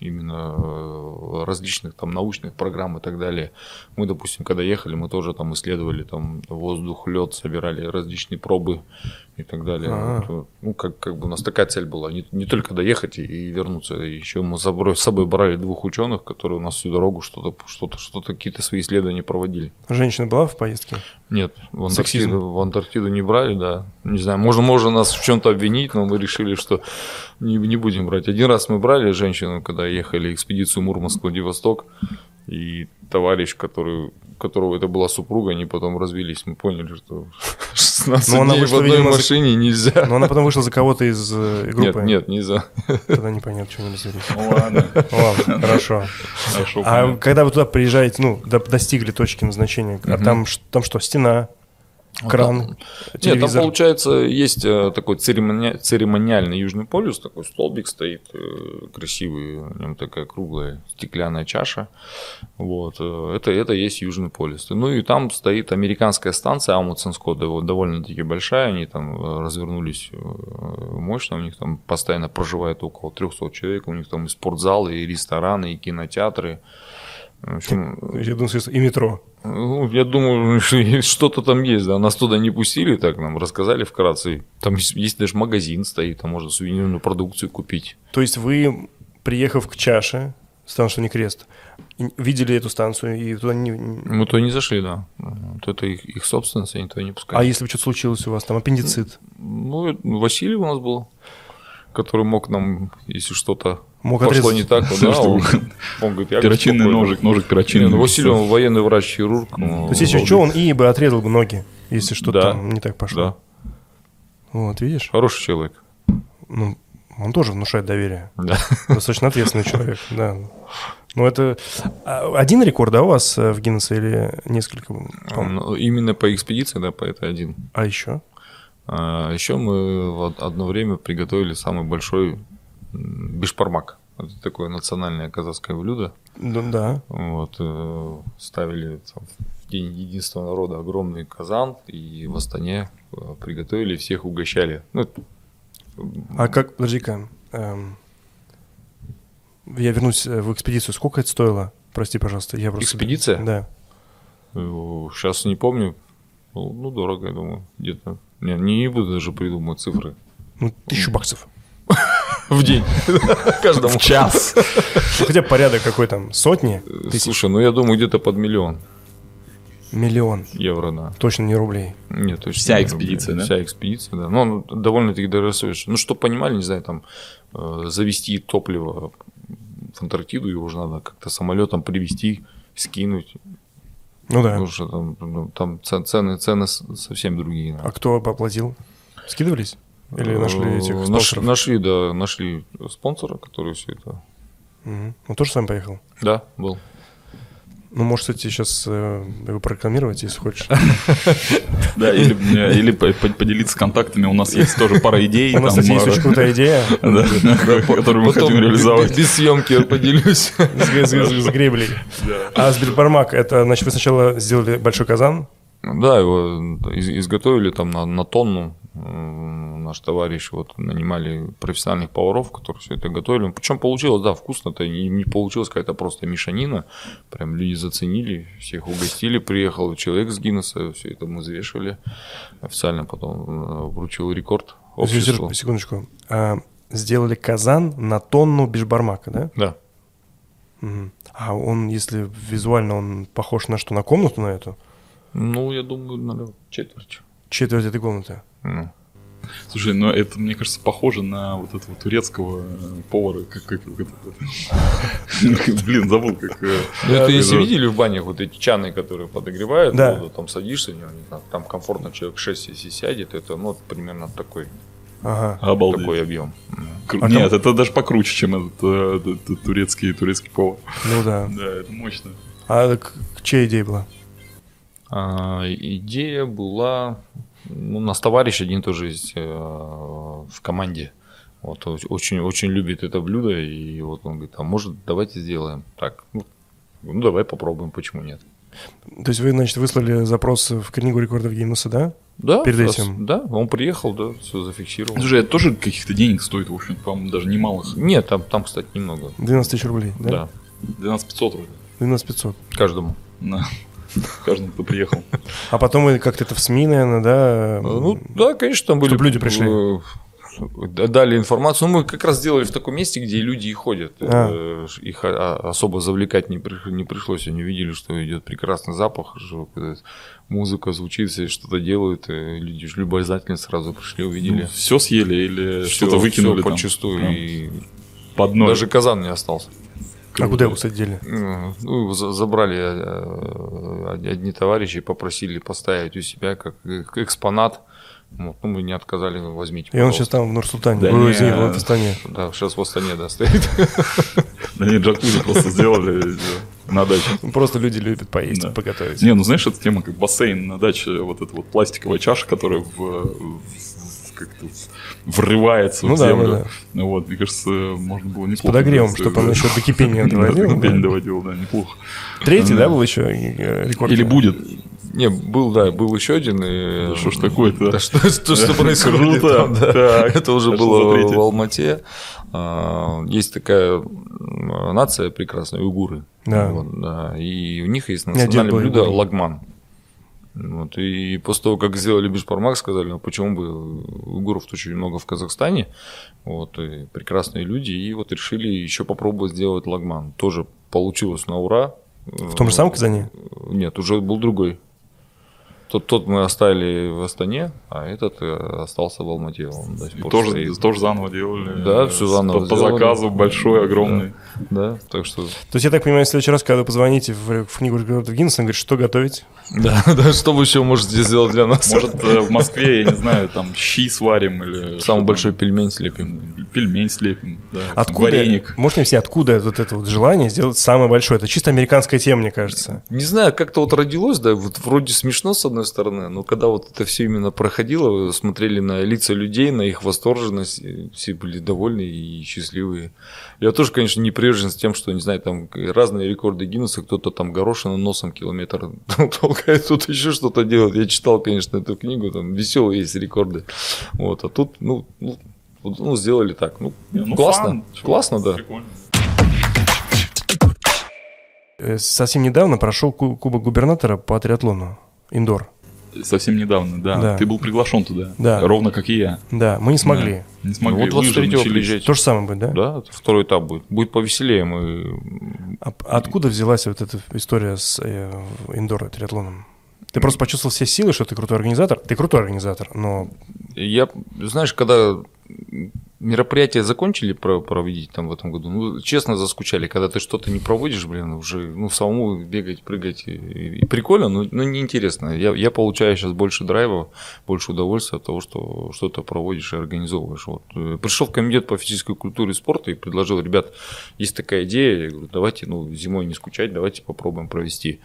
именно э, различных там научных программ и так далее. Мы, допустим, когда ехали, мы тоже там исследовали там воздух, лед, собирали различные пробы и так далее. Вот, ну, как, как бы у нас такая цель была, не, не только доехать и, и вернуться, еще мы собой, с собой брали двух ученых, которые у нас всю дорогу что-то, что-то, что-то какие-то свои исследования проводили. Женщина была в поездке? Нет, в Сексизм. Антарктиду, в Антарктиду не брали, да. Не знаю, можно, можно нас в чем-то обвинить, но мы решили, что не, не будем брать. Один раз мы брали женщину, когда ехали экспедицию Мурманск-Владивосток, и товарищ, который которого это была супруга, они потом развелись. Мы поняли, что [laughs] 16 Ну, она дней в вышла, одной видимо, за- машине нельзя. Но она потом вышла за кого-то из э, группы. Нет, нет, нельзя. Тогда непонятно, что они развелись. Ну ладно, Ладно, хорошо. хорошо. А понятно. когда вы туда приезжаете, ну, до- достигли точки назначения, а там, там что, стена, кран, Нет, там телевизор? получается есть э, такой церемони- церемониальный Южный полюс, такой столбик стоит э, красивый, в нем такая круглая стеклянная чаша. Вот, э, это, это есть Южный полюс. Ну и там стоит американская станция Амутсенско, дов- довольно-таки большая, они там развернулись мощно, у них там постоянно проживает около 300 человек, у них там и спортзалы, и рестораны, и кинотеатры. В общем, Я думаю, что и метро. ну, я думаю, [laughs] что что-то там есть, да. Нас туда не пустили, так нам рассказали вкратце. Там есть, есть даже магазин стоит, там можно сувенирную продукцию купить. То есть вы, приехав к чаше, станция не крест, видели эту станцию и туда не... Мы туда не зашли, да. Вот это их, их собственность, они туда не А пускали. если бы что-то случилось у вас, там аппендицит, Ну, это Василий у нас был, который мог нам, если что-то мог пошло отрезать? не так, [laughs] то да, он, он говорит, я Перочинный ножик, ножик Не, перочинный. ну, Василий, он военный врач-хирург. ну, То есть если что, он и бы отрезал бы ноги, если что-то Да. не так пошло. Да, Вот, видишь? хороший человек. Ну, он тоже внушает доверие. Да. [laughs] Достаточно ответственный человек, да. Ну, это а, один рекорд, да, у вас э, в Гиннессе или несколько? Ну, Именно по экспедиции, да, по этой один. А еще? А еще мы в од- одно время приготовили самый большой м, бишпармак. Это такое национальное казахское блюдо. Ну, да. Вот, э, ставили там, в день единства народа огромный казан, и в Астане э, приготовили, всех угощали. Ну, это, А как, подожди-ка, эм, я вернусь э, в экспедицию. Сколько это стоило? Прости, пожалуйста, я просто... Экспедиция? Да. сейчас не помню. Ну, ну, дорого, я думаю, где-то. Не, не буду даже придумывать цифры. Ну, тысячу баксов. В день. [laughs] Каждому. В час. Ну, хотя порядок какой там, сотни, Слушай, ну я думаю, где-то под миллион миллион. евро, да. Точно не рублей. Нет, точно. Вся не экспедиция, рублей. да? Вся экспедиция, да. Ну, довольно-таки дорогостоящий. Ну, чтобы понимали, не знаю, там, э, завести топливо в Антарктиду, его же надо как-то самолетом привезти, скинуть. Ну да. Потому что там, ну, там цены, цены совсем другие. да. А кто оплатил? Скидывались? Или нашли этих Э, спонсоров? Нашли, да, нашли спонсора, который все это... Мгм. Он тоже с вами поехал? Да, был. Ну, может, кстати, сейчас э, его прорекламировать, если хочешь. [laughs] Да, или, э, поделиться контактами. У нас есть тоже пара идей. У нас, кстати, есть э, очень крутая идея [laughs] которую мы хотим реализовать. без съемки я поделюсь. [laughs] с, греблей. А Сбербармак, это, значит, вы сначала сделали большой казан, Да, его из- изготовили там на тонну. Наш товарищ вот нанимали профессиональных поваров, которые все это готовили. Причем получилось, да, вкусно-то не, не получилось какая-то просто мешанина. Прям люди заценили, всех угостили. Приехал человек с Гиннесса, все это мы взвешивали. Официально потом э, вручил рекорд обществу. секундочку, А, сделали казан на тонну бишбармака, да? Да. А он, если визуально, он похож на что, на комнату на эту? Ну, я думаю, наверное, четверть. Четверть этой комнаты. Ну. Слушай, ну это, мне кажется, похоже на вот этого турецкого э, повара. Как, как, [laughs] как Блин, забыл, как... э, Ну, это если видели в банях вот эти чаны, которые подогревают Да. воду, там садишься, в него, не знаю, там комфортно человек 6 если сядет, это ну, примерно такой, Ага. Обалдеть. такой объем. Кру- А Нет, это даже покруче, чем этот э, т- т- турецкий, турецкий повар. Ну да. [laughs] Да, это мощно. А к- чья идея была? А, идея была, ну, у нас товарищ один тоже есть э, в команде. Вот, очень, очень любит это блюдо, и вот он говорит, а может давайте сделаем так. Ну, ну, давай попробуем, почему нет. То есть вы, значит, выслали запрос в книгу рекордов Гиннесса, да? Да, Перед раз- этим? Да, он приехал, да, все зафиксировал. Слушай, это тоже каких-то денег стоит, в общем, по-моему, даже немалых. Нет, там, там, кстати, немного. 12 тысяч рублей, да? Да, 12 500 вроде. 12 500. каждому. На [laughs] каждому, кто приехал. А потом как-то это в СМИ, наверное, да? Ну, да, конечно, там были... Люди пришли. Дали информацию. Ну, мы как раз сделали в таком месте, где люди и ходят. А. Э, Их а, особо завлекать не, при- не пришлось. Они видели, что идет прекрасный запах, что музыка звучит, все что-то делают. и Люди же любознательно сразу пришли, увидели. Все съели или что-то выкинули там? подчистую. Прям И По одной. даже казан не остался. А куда его, кстати, дели? Ну, забрали э, одни товарищи, попросили поставить у себя как экспонат. Вот, ну, мы не отказали, ну, возьмите. И он сейчас там в Нур-Султане, Да не, извини, в Астане. Да, сейчас в Астане, да, стоит. [laughs] Да нет, джакузи просто сделали э, на даче. Ну, Просто люди любят поесть, Да. поготовить. Не, ну знаешь, эта тема как бассейн на даче, вот эта вот пластиковая чаша, которая в, в- как-то врывается Ну в да, землю. да, да. Вот, мне кажется, можно было неплохо. подогревом, сделать, чтобы да. еще до кипения [laughs] Да, доводило, до кипения да. доводил, да, неплохо. Третий, Да. да, был еще э, рекорд? Или будет. Не, был, да, был еще один. и- Что ж такое-то? Да что, [laughs] что, что происходит [laughs] Круто. там, да. Так, Это уже а было в Алмате. А, Есть такая нация прекрасная, уйгуры. Да. Вот, да. И у них есть национальное блюдо уйгур. лагман. Вот, и после того, как сделали бишбармак, сказали, ну почему бы уйгуров очень много в Казахстане, вот, и прекрасные люди, и вот решили еще попробовать сделать лагман. Тоже получилось на ура. В том же самом Казани? Нет, уже был другой. Тот, тот мы оставили в Астане, а этот э, остался в Алмате. Он до сих И пор тоже, стоит. тоже заново делали. Да, с- заново По, по заказу большой, огромный. Да, так что... То есть, я так понимаю, в следующий раз, когда вы позвоните в, в книгу рекордов Гиннесса, он говорит, что готовить? Да, [laughs] да, что вы еще можете сделать для нас? Может, э, в Москве, я не знаю, там щи сварим или... Самый большой пельмень слепим. Пельмень слепим, да. Откуда, Вареник. Можете объяснить, откуда вот это вот желание сделать самое большое? Это чисто американская тема, мне кажется. Не знаю, как-то вот родилось, да, вот вроде смешно с одной стороны, но когда вот это все именно проходило, смотрели на лица людей, на их восторженность, все были довольны и счастливые. Я тоже, конечно, не привержен с тем, что, не знаю, там разные рекорды Гиннесса, кто-то там горошиным носом километр [laughs] толкает, кто-то еще что-то делает. Я читал, конечно, эту книгу, там веселые есть рекорды. Вот, а тут, ну, ну, ну, сделали так. Ну, ну, классно, фан, классно, да. прикольно. Э, Совсем недавно прошел ку- Кубок губернатора по триатлону. Индор. Совсем недавно, да. Да. Ты был приглашен туда. Да. Ровно как и я. Да, мы не смогли. Да. Не смогли. Вот Лыжи 23-го начались. приезжайте. То же самое будет, да? Да, второй этап будет. Будет повеселее. Мы А откуда взялась вот эта история с э, индор триатлоном? Ты просто почувствовал все силы, что ты крутой организатор. Ты крутой организатор, но Я, знаешь, когда мероприятия закончили про- проводить там в этом году, ну, честно, заскучали. Когда ты что-то не проводишь, блин, уже, ну, самому бегать, прыгать, и прикольно, но, но неинтересно. Я, я получаю сейчас больше драйва, больше удовольствия от того, что что-то проводишь и организовываешь. Вот. Э, Пришел в комитет по физической культуре и спорту и предложил, ребят, есть такая идея, я говорю, давайте, ну, зимой не скучать, давайте попробуем провести.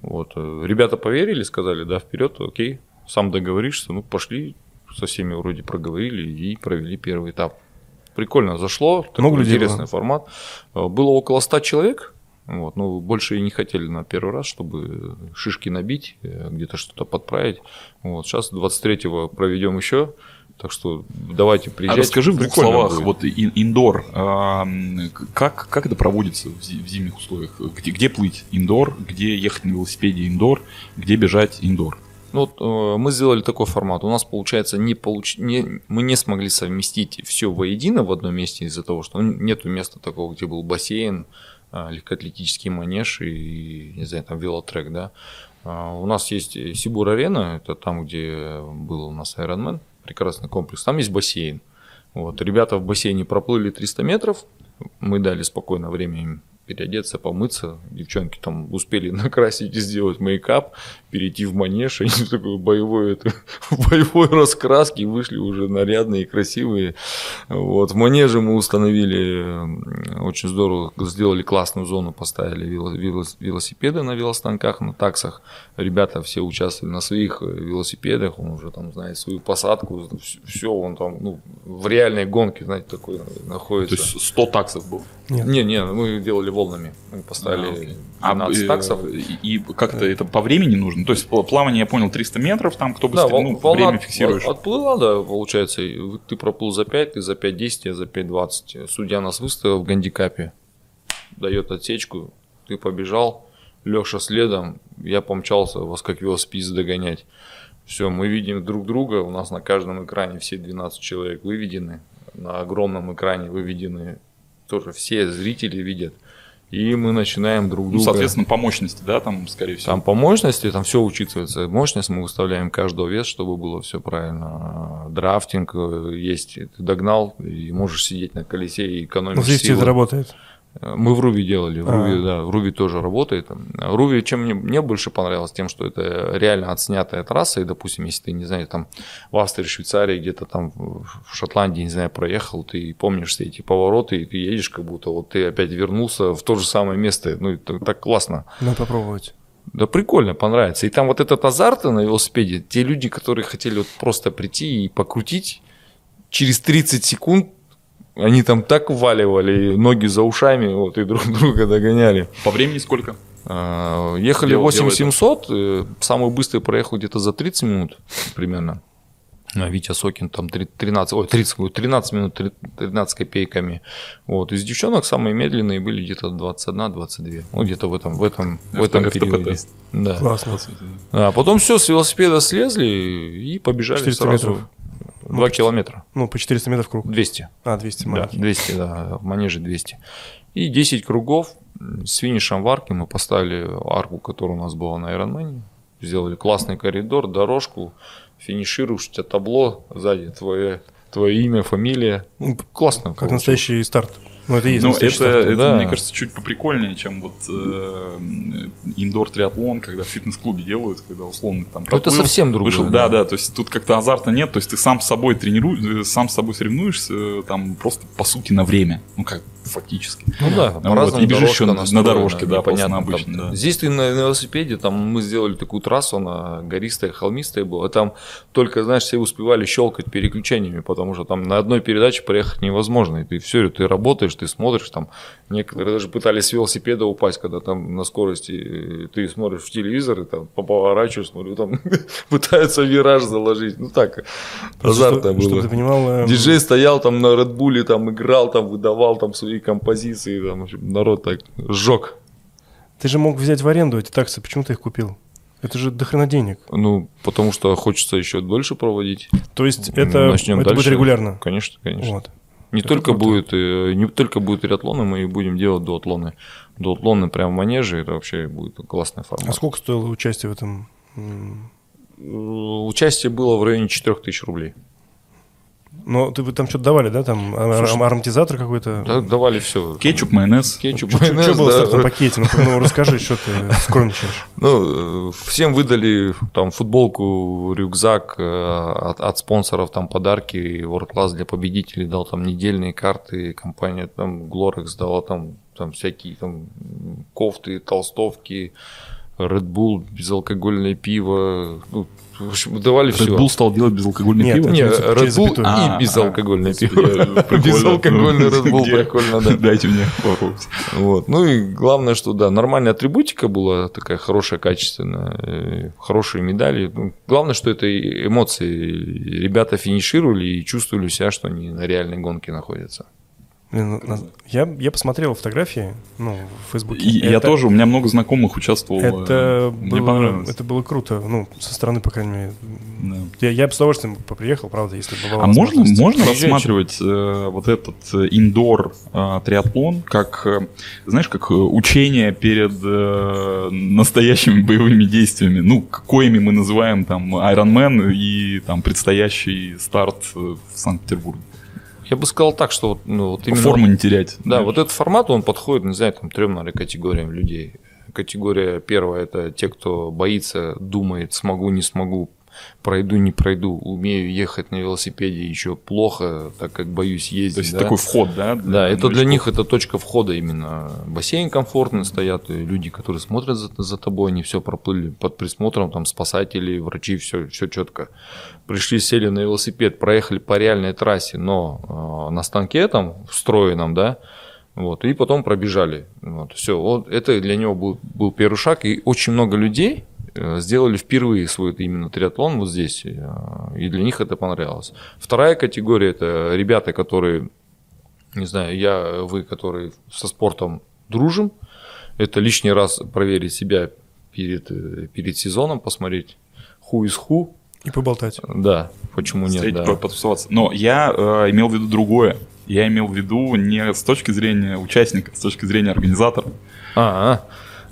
Вот. э, Ребята поверили, сказали, да, вперед, окей, сам договоришься, ну, пошли, со всеми вроде проговорили и провели первый этап. Прикольно зашло, такой Много интересный было? формат. Э, Было около 100 человек, вот, ну, больше и не хотели на первый раз, чтобы шишки набить, э, где-то что-то подправить. Вот, сейчас 23-го проведем еще, так что давайте А приезжайте. расскажи в двух словах, будет. вот ин- индор, а, как, как это проводится в, в зимних условиях? Где, где плыть индор, где ехать на велосипеде индор, где бежать индор? Ну, вот, э, мы сделали такой формат. У нас, получается, не получ... не... мы не смогли совместить все воедино в одном месте из-за того, что ну, нету места такого, где был бассейн, а, легкоатлетический манеж и, не знаю, там велотрек, да. А, У нас есть Сибур-арена, это там, где был у нас Ironman, прекрасный комплекс. Там есть бассейн. Вот, ребята в бассейне проплыли 300 метров, мы дали спокойно время им переодеться, помыться. Девчонки там успели [laughs] накрасить и сделать мейкап, перейти в манеж, они [laughs] такой боевой, это, [laughs] в боевой раскраске вышли уже нарядные, красивые. Вот. В манеже мы установили очень здорово, сделали классную зону, поставили вело- вело- велосипеды на велостанках, на таксах. Ребята все участвовали на своих э, велосипедах, он уже там знает свою посадку, все, он там ну, в реальной гонке, знаете, такой То находится. есть 100 таксов было. нет. Не, не, мы делали волнами. Мы поставили А, 12 э, таксов. И, и как-то это по времени нужно? То есть пл- плавание, я понял, 300 метров, там кто Да, быстрее, вол- ну, волна время фиксируешь. от- отплыла, да, получается. Ты проплыл за 5, ты за 5.10, я за 5.20. Судья нас выставил в гандикапе. Дает отсечку, ты побежал, Леша следом, я помчался вас как велосипедист догонять. Все, мы видим друг друга, у нас на каждом экране все 12 человек выведены, на огромном экране выведены тоже все зрители видят. И мы начинаем друг Ну, друга... соответственно, по мощности, да, там, скорее всего. Там по мощности, там все учитывается. Мощность мы выставляем каждого вес, чтобы было все правильно. Драфтинг э, есть, ты догнал, и можешь сидеть на колесе и экономить Ну, в лифте это силы. работает. Мы в Руби делали, в А. Руби, да, в Руби тоже работает. Руби, чем мне, мне больше понравилось, тем, что это реально отснятая трасса, и, допустим, если ты, не знаю, там в Австрии, Швейцарии, где-то там в Шотландии, не знаю, проехал, ты помнишь все эти повороты, и ты едешь, как будто вот ты опять вернулся в то же самое место, ну, это так классно. Надо попробовать. Да прикольно, понравится. И там вот этот азарт на велосипеде, те люди, которые хотели вот просто прийти и покрутить, через 30 секунд они там так валивали, ноги за ушами, вот, и друг друга догоняли. По времени сколько? А, Ехали Дело- 8700, э, самый быстрый проехал где-то за 30 минут примерно. А Витя Сокин там три- 13, ой, 30, говорю, 13 минут, три- 13 копейками. Вот. Из девчонок самые медленные были где-то 21-22. Ну, где-то в этом, в этом, в этом периоде. Да. Классно. А потом все, с велосипеда слезли и побежали 400 сразу. метров. 2 километра. Ну, по 400 метров круг. 200. А, 200 Да, маленький. 200, да, в манеже 200. И 10 кругов с финишем в арке мы поставили арку, которая у нас была на Ironman. Сделали классный коридор, дорожку, финишируешь, у тебя табло сзади, твое, твое имя, фамилия. Ну, классно. Как получилось. настоящий старт. Ну, это есть Ну, настоящий это, старт. это, да. мне кажется, чуть поприкольнее, чем вот э, индор-триатлон, когда в фитнес-клубе делают, когда условно там Ну, это проплыл, совсем другое, вышел. да. Да, да, то есть тут как-то азарта нет, то есть ты сам с собой тренируешь, сам с собой соревнуешься, э, там просто по сути на время, ну как фактически. Ну да, Вот, по-разному и бежишь еще на настроена, дорожке, да, на обычной, там. да. Здесь ты на, на велосипеде, там мы сделали такую трассу, она гористая, холмистая была, там только, знаешь, все успевали щелкать переключениями, потому что там на одной передаче проехать невозможно, и ты все, ты работаешь, ты смотришь, там некоторые даже пытались с велосипеда упасть, когда там на скорости э, ты смотришь в телевизор, и там поворачиваешь, смотрю, там [laughs] пытаются вираж заложить, ну так, азартно что- Чтобы было. ты понимал, э, Диджей стоял там на Bull, там играл, там выдавал там свои композиции, там в общем, народ так сжег. ты же мог взять в аренду эти таксы, почему ты их купил? Это же дохрена денег. Ну, потому что хочется еще дольше проводить. То есть это, Начнем это будет регулярно. Конечно, конечно. Вот. Не Это только круто. будет, э, не только будет триатлоны, мы и будем делать дуатлоны. Дуатлоны прямо в манеже, это вообще будет классный А формат. сколько стоило участие в этом? Э, Участие было в районе 4000 рублей. Ну, ты вы там что-то давали, да? Там а- Слушай, а- ароматизатор какой-то? Да, давали все. Кетчуп, майонез. Кетчуп, Что майонез, было в да. стартовом пакете? Ну, ну, расскажи, что ты скромничаешь. Ну, э, всем выдали там футболку, рюкзак, э, от, от спонсоров там подарки, World Class для победителей дал там недельные карты, компания там Glorex дала там, там всякие там кофты, толстовки, Red Bull, безалкогольное пиво, ну, в общем, давали Red все. Bull стал делать безалкогольное Нет, пиво? Не, через- Red Bull запятую. А, и безалкогольное господи, пиво. Безалкогольный Red Bull, прикольно, да. Дайте мне попробовать. Вот. Ну и главное, что да, нормальная атрибутика была такая хорошая, качественная, э, хорошие медали. Ну, главное, что это и эмоции. Ребята финишировали и чувствовали себя, что они на реальной гонке находятся. На- Я, я посмотрел фотографии, ну, в Фейсбуке. И Я тоже, у меня много знакомых участвовало. Это Мне было, понравилось. это было круто, ну, со стороны, по крайней мере. Да. Я, я бы с удовольствием приехал, правда, если бы была А можно, можно рассматривать э, вот этот э, индор э, триатлон как, э, знаешь, как э, учение перед э, настоящими боевыми действиями, ну, коими мы называем там Ironman и там предстоящий старт э, в Санкт-Петербурге. Я бы сказал так, что вот, ну, вот именно... Форму не терять. Да, вот этот формат, он подходит, не знаю, там, трем, наверное, категориям людей. Категория первая – это те, кто боится, думает, смогу, не смогу, пройду, не пройду, умею ехать на велосипеде еще плохо, так как боюсь ездить. То есть да. такой вход, да? Да, это для них это точка входа именно. Бассейн комфортный стоят, и люди, которые смотрят за, за тобой, они все проплыли под присмотром, там спасатели, врачи, все, все четко. Пришли, сели на велосипед, проехали по реальной трассе, но э, на станке там встроенном, да, вот, и потом пробежали. Вот, все, вот это для него был, был первый шаг, и очень много людей сделали впервые свой именно триатлон вот здесь, э, и для них это понравилось. Вторая категория – это ребята, которые не знаю, я, вы, которые со спортом дружим, это лишний раз проверить себя перед, э, перед сезоном, посмотреть who is who, И поболтать. да, почему нет, Встретить, да. по- потусоваться. Но я э, имел в виду другое. Я имел в виду не с точки зрения участника, а с точки зрения организатора. А,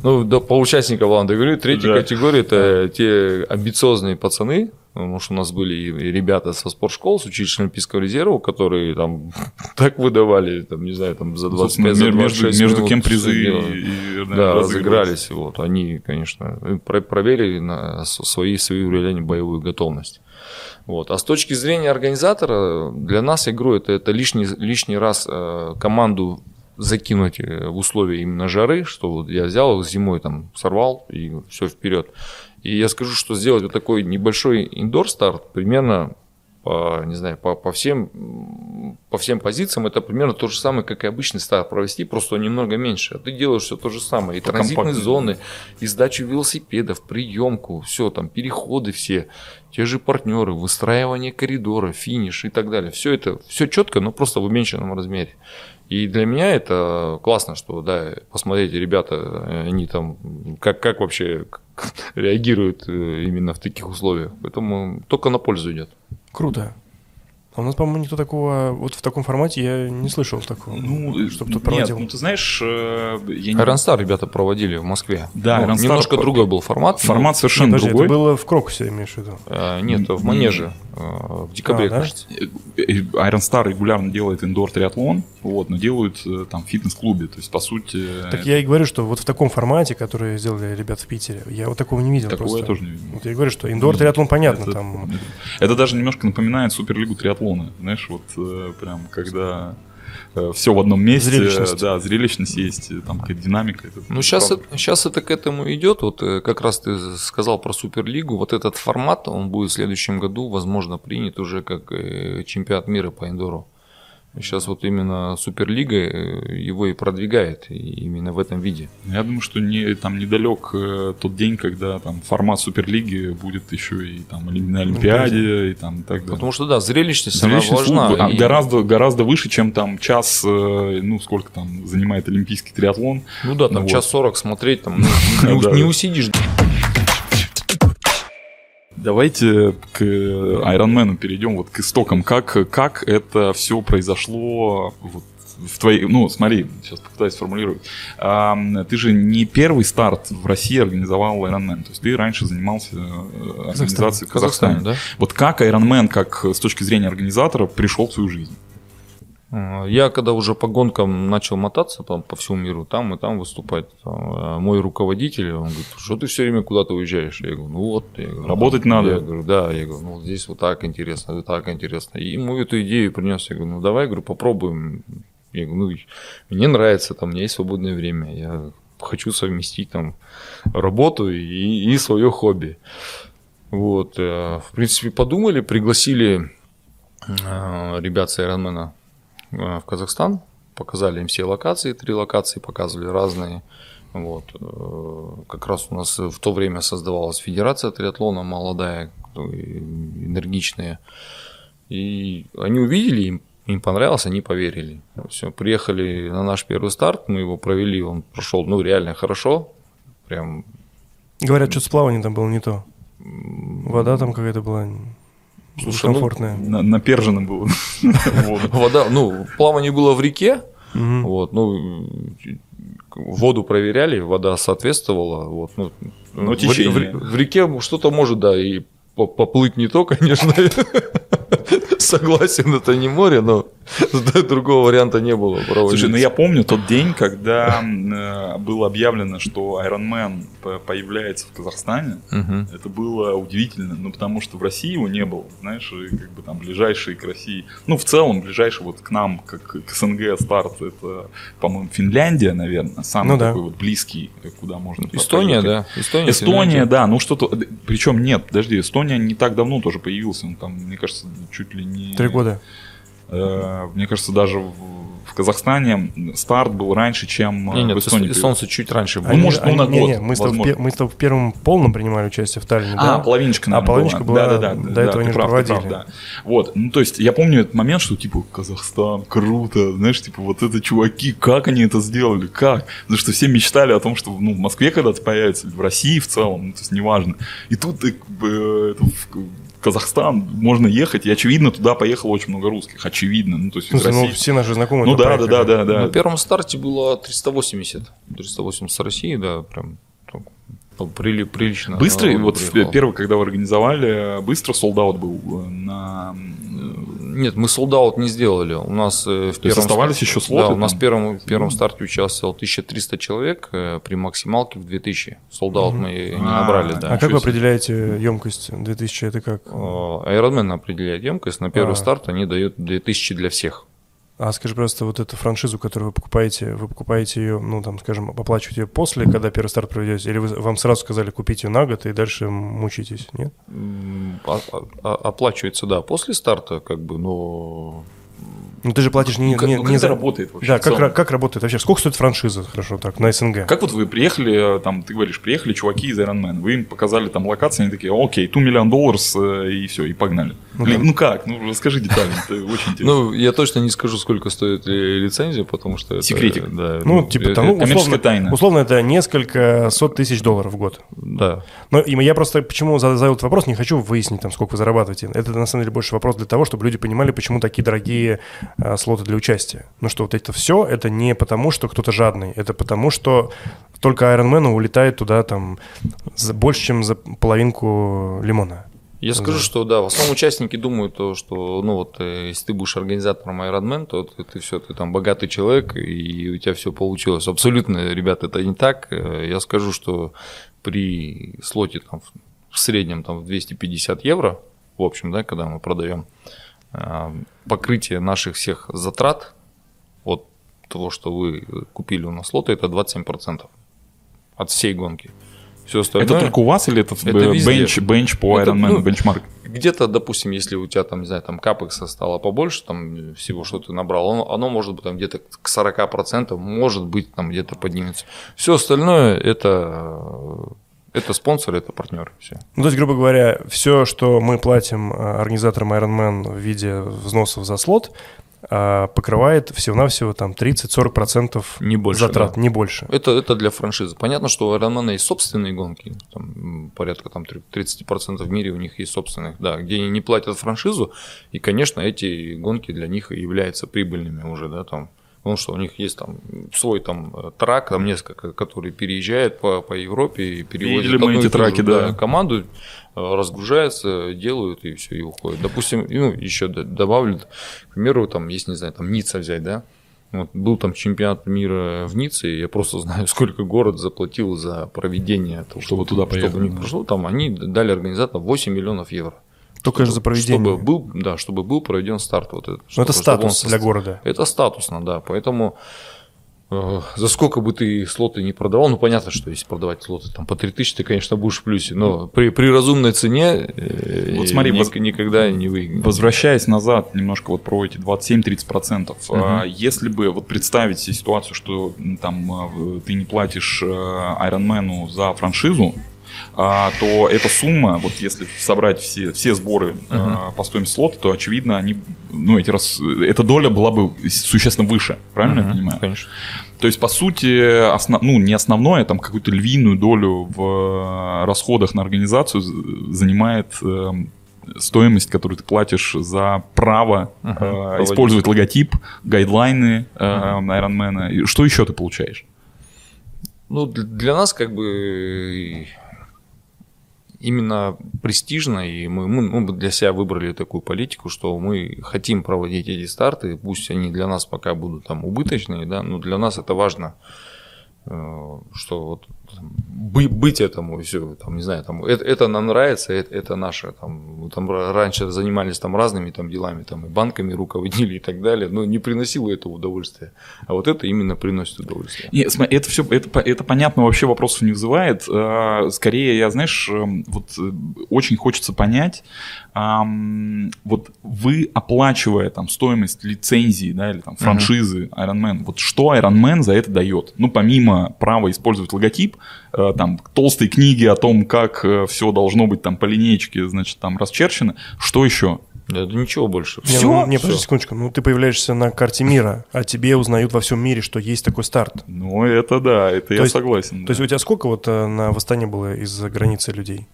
Ну, да, по участникам, ладно, говорю. Третья Да. категория – это те амбициозные пацаны, потому что у нас были и ребята со спортшкол, с училища Олимпийского резерва, которые там [laughs] так выдавали, там, не знаю, там за 25, за Собственно, между, 26 между минут кем призы и, и, Да, разыгрались. Вот, они, конечно, про- проверили на свои, свою реально боевую готовность. Вот. А с точки зрения организатора, для нас игру это, это лишний, лишний раз э, команду закинуть э, в условия именно жары, что вот я взял зимой там сорвал и все вперед. И я скажу, что сделать вот такой небольшой индор-старт примерно по, не знаю, по, по, всем, по всем позициям это примерно то же самое, как и обычный старт провести, просто немного меньше. А ты делаешь все то же самое. И транзитные зоны, и сдачу велосипедов, приемку, все там, переходы все, те же партнеры, выстраивание коридора, финиш и так далее. Все это, все четко, но просто в уменьшенном размере. И для меня это классно, что, да, посмотрите, ребята, они там, как, как вообще [laughs] реагируют э, именно в таких условиях. Поэтому только на пользу идет. Круто. А у нас, по-моему, никто такого, вот в таком формате я не слышал такого. Ну, чтобы нет, кто проводил. ну ты знаешь, э, я не... Iron Star ребята проводили в Москве. Да, Ну, Iron Star немножко по- другой был формат. формат совершенно Подожди, другой. это было в Крокусе, имеешь в виду? но, э, нет, в Манеже. Э, в декабре, А, да? кажется. Iron Star регулярно делает индор триатлон, вот, но делают э, там в фитнес-клубе, то есть по сути. Так я и говорю, что вот в таком формате, который сделали ребята в Питере, я вот такого не видел Такого просто. я тоже не видел. Вот я говорю, что индор триатлон понятно, это, там это даже немножко напоминает Суперлигу триатлона, знаешь, вот э, прям когда все в одном месте, Зрелищность. да, зрелищность есть, э, там какая-то динамика. это Ну, сейчас, это, сейчас это к этому идет. Вот э, как раз ты сказал про Суперлигу. Вот этот формат, он будет в следующем году, возможно, принят уже как э, чемпионат мира по индору. Сейчас вот именно Суперлига э, его и продвигает, именно в этом виде. Я думаю, что не, там недалек э, тот день, когда там формат Суперлиги будет еще и там на Олимпиаде, и там и так далее. Потому что, да, зрелищность, Зрелищность, она ну, важна. а, и- гораздо, гораздо выше, чем там час, э, ну, сколько там занимает олимпийский триатлон. Ну да, там Ну час сорок смотреть, там [laughs] ну, не усидишь. Давайте к Айронмену перейдем, вот к истокам. Как, как это все произошло вот, в твоей... Ну, смотри, сейчас попытаюсь сформулировать. Ам, ты же не первый старт в России организовал Ironman. То есть ты раньше занимался э, организацией в Казахстане. Казахстане, да? Вот как Ironman, как с точки зрения организатора, пришел в свою жизнь? Я когда уже по гонкам начал мотаться там, по всему миру, там и там выступать, там, а, мой руководитель, он говорит, что ты все время куда-то уезжаешь? Я говорю, ну вот. Я говорю, Работать «Ну, надо». Я говорю, да, я говорю, ну вот здесь вот так интересно, вот так интересно. И ему эту идею принес, я говорю, ну давай, говорю, попробуем. Я говорю, ну мне нравится, там, у меня есть свободное время, я хочу совместить там работу и, и свое хобби. Вот, э, в принципе, подумали, пригласили э, ребят с Ironman э, в Казахстан, показали им все локации, три локации показывали разные. Вот. э, Как раз у нас в то время создавалась федерация триатлона молодая, и энергичная. И они увидели, им, им понравилось, они поверили. Все, приехали на наш первый старт, мы его провели, он прошел, ну, реально хорошо. Прям говорят, что с плаванием там было не то. Вода там какая-то была Слушай, ну, комфортная. На, напержено было. [laughs] Вода, ну, плавание было в реке. Вот, ну, воду проверяли, вода соответствовала. Вот, ну, Но в- течение. В, в реке что-то может, да, и по- поплыть не то, [laughs] конечно. Согласен, это не море, но [laughs] другого варианта не было. Слушай, ну я помню тот день, когда э, было объявлено, что Ironman по- появляется в Казахстане. Мгм. Это было удивительно, ну потому что в России его не было, знаешь, и как бы там ближайший к России, ну в целом ближайший вот к нам, как к СНГ старт, это, по-моему, Финляндия, наверное, самый Ну да. такой вот близкий, куда можно Эстония, да. Эстония, Эстония, Финляндия. да, ну что-то, причем нет, подожди, Эстония не так давно тоже появился, он там, мне кажется, чуть ли не... Три года. Э, Мне кажется, даже в, в Казахстане старт был раньше, чем э, Не, нет, в Эстонии. эс- эстонцы чуть раньше Ну, были. может, ну, на не, год, не, мы, с тобой мы с тобой в первом полном принимали участие в Таллине, А, да? половиночка, А наверное, половиночка была- Да, да, да. до да, этого они прав, проводили. прав, да. Вот, ну, то есть, я помню этот момент, что, типа, Казахстан, круто, знаешь, типа, вот это чуваки, как они это сделали, как? Потому что все мечтали о том, что, ну, в Москве когда-то появится, в России в целом, ну, то есть, неважно. И тут, как бы, это, в- Казахстан, можно ехать, и очевидно, туда поехало очень много русских, очевидно. Ну, то есть из Слушай, ну, России. все наши знакомые Ну да, да, да, да, да. На первом старте было 380. 380 с России, да, прям ну, прили- прилично. Быстро, народ вот первый, когда вы организовали, быстро солдат был э, на... Нет, мы солдат не сделали. У нас э, в То первом оставались старте- еще слоты Да, у нас в первом, в первом старте участвовало 1300 человек, э, при максималке в 2000. Солдат мы не А, набрали, да. А как вы определяете емкость 2000? Это как? Э, Ironman определяет емкость. На первый А. старт они дают 2000 для всех. А скажи просто, вот эту франшизу, которую вы покупаете, вы покупаете ее, ну, там, скажем, оплачиваете ее после, когда первый старт проведете, или вы, вам сразу сказали купить ее на год и дальше мучитесь, нет? М, а- а- а- Оплачивается, да, после старта, как бы, но Ну, ты же платишь не, Ну, как- не, ну, не за... работает вообще Да, как, как работает вообще? Сколько стоит франшиза, хорошо, так, на СНГ? Как вот вы приехали, э, там, ты говоришь, приехали чуваки из Iron Man, вы им показали там локации, они такие, окей, 2 миллион долларов, э, и все, и погнали. Ну, Блин, да. ну как? Ну, расскажи детально, это очень интересно. Ну, я точно не скажу, сколько стоит ли- лицензия, потому что это... Секретик. Да, Ну, типа, это- там, ну, условно, тайна. условно, это несколько сот тысяч долларов в год. Да. Но и я просто почему задал этот вопрос, не хочу выяснить, там, сколько вы зарабатываете. Это на самом деле больше вопрос для того, чтобы люди понимали, почему такие дорогие а, слоты для участия. Ну что вот это все, это не потому, что кто-то жадный, это потому, что только Ironman улетает туда там за- больше, чем за половинку лимона. Я скажу, Да. что да, в основном участники думают, то, что, ну вот, э, если ты будешь организатором Ironman, то ты, ты все, ты там богатый человек, и у тебя все получилось. Абсолютно, ребята, это не так. Э, Я скажу, что при слоте там в- среднем там в 250 евро, в общем, да, когда мы продаем, э, покрытие наших всех затрат от того, что вы купили у нас лоты, это 27% от всей гонки. Все остальное... Это только у вас или это, Это э, везде. бенч, бенч по Это, Iron Man, ну, бенчмарк? Где-то, допустим, если у тебя там, не знаю, там капекса стало побольше, там всего, что ты набрал, оно, оно может быть там где-то к 40%, может быть там где-то поднимется. Все остальное это, э, это спонсоры, это партнеры. Все. Ну, то есть, грубо говоря, все, что мы платим а, организаторам Ironman в виде взносов за слот, а, покрывает всего-навсего там 30-40% Не больше, затрат, да. не больше. Это, это для франшизы. Понятно, что у Ironman есть собственные гонки, там, порядка там 30% в мире у них есть собственных, да, где они не платят франшизу, и, конечно, эти гонки для них являются прибыльными уже, да, там. Потому что у них есть там свой там э, трак, там несколько, который переезжает по, по Европе и перевозит Видели мы эти траки, да. команду, э, разгружается, делают и все, и уходят. Допустим, ну, еще добавлю, к примеру, там есть, не знаю, там Ницца взять, да, вот был там чемпионат мира в Ницце, и я просто знаю, [laughs] сколько город заплатил за проведение этого, Чтобы туда чтобы поехали, не да. прошло. Там они дали организаторам 8 миллионов евро. Только же за проведение. Чтобы был, да, чтобы был проведен старт. Вот этот, Ну, это чтобы- чтобы он статус для сос- города. Это статусно, да. Поэтому э, за сколько бы ты слоты не продавал, ну понятно, что если продавать слоты там по 3000, ты, конечно, будешь в плюсе, но при, при разумной цене э, Вот смотри, ник- воз- никогда не выиграешь. Возвращаясь назад немножко вот про эти 27-30%, Мгм. а, если бы вот представить себе ситуацию, что там в- ты не платишь э, Ironman за франшизу, а, то эта сумма, вот если собрать все, все сборы э, по стоимости слота, то очевидно, они, ну, эти раз, эта доля была бы существенно выше, правильно я Мгм, понимаю? Конечно. То есть, по сути, основ... ну, не основное, там какую-то львиную долю в э, расходах на организацию занимает э, стоимость, которую ты платишь за право Мгм. э, использовать логотип, гайдлайны э, Мгм. Ironman. Что еще ты получаешь? Ну, для нас как бы именно престижно, и мы, мы, мы для себя выбрали такую политику, что мы хотим проводить эти старты, пусть они для нас пока будут там убыточные, да, но для нас это важно, э, что вот там, бы- быть этому все, там, не знаю, там, это, это нам нравится, это, это наше, там, там ра- раньше занимались там разными там делами, там, и банками руководили и так далее, но не приносило это удовольствия, а вот это именно приносит удовольствие. Не, смотри, это все, это, это понятно, вообще вопросов не вызывает. Э, Скорее, я, знаешь, эм, вот э, очень хочется понять, вот вы оплачивая там стоимость лицензии, да, или там франшизы Ironman, вот что Ironman за это дает? Ну, помимо права использовать логотип, там толстые книги о том, как все должно быть там по линеечке, значит, там расчерчено, что еще? Да, да ничего больше. Не, Всё? ну, не, подожди секундочку. Ну, ты появляешься на карте мира, а тебе узнают во всем мире, что есть такой старт. Ну, это да, это я есть- согласен. То есть у тебя сколько вот э, на восстание было из-за границы людей?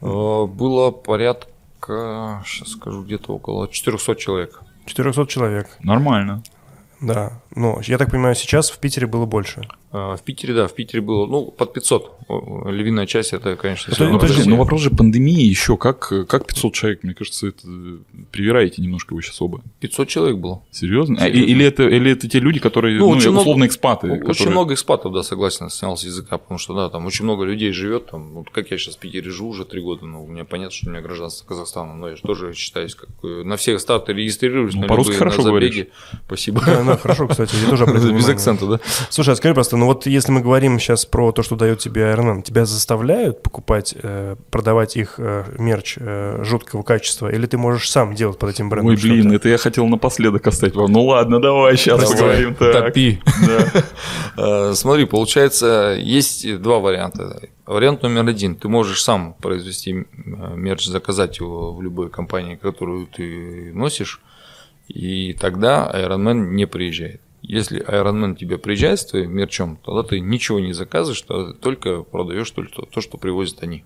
Э, Было порядка, сейчас скажу, где-то около 400 человек. 400 человек, Нормально. да. Ну, я так понимаю, сейчас в Питере было больше. Э, В Питере, да, в Питере было, ну, под 500. О, Львиная часть, это, конечно, Ну, это подожди, же- ну вопрос же пандемии еще. Как, как 500 человек? Мне кажется, это привираете немножко вы сейчас оба. 500 человек было. Серьезно? А, Серьезно. или, это, или это те люди, которые, Ну, ну, очень много- условно, экспаты? Очень которые- много экспатов, да, согласен, снял с языка, потому что, да, там очень много людей живет, там, вот как я сейчас в Питере живу уже три года, ну, у меня понятно, что у меня гражданство Казахстана, но я же тоже считаюсь, как э, на всех старты регистрируюсь, Ну, по-русски хорошо на забеги. говоришь. Спасибо. Да, да, хорошо, кстати, я тоже обратил [laughs] Без акцента, да? Слушай, а скажи просто, ну вот если мы говорим сейчас про то, что дает тебе Iron Man, тебя заставляют покупать, э, продавать их э, мерч э, жуткого качества, или ты можешь сам делать под этим брендом Ой, блин, это я хотел напоследок оставить вам. Ну ладно, давай сейчас Давай, поговорим так. Топи. Да. [laughs] Смотри, получается, есть два варианта. Вариант номер один. Ты можешь сам произвести мерч, заказать его в любой компании, которую ты носишь, и тогда Iron Man не приезжает. Если Iron Man тебе приезжает с твоим мерчом, тогда ты ничего не заказываешь, ты только продаешь только то, что привозят они.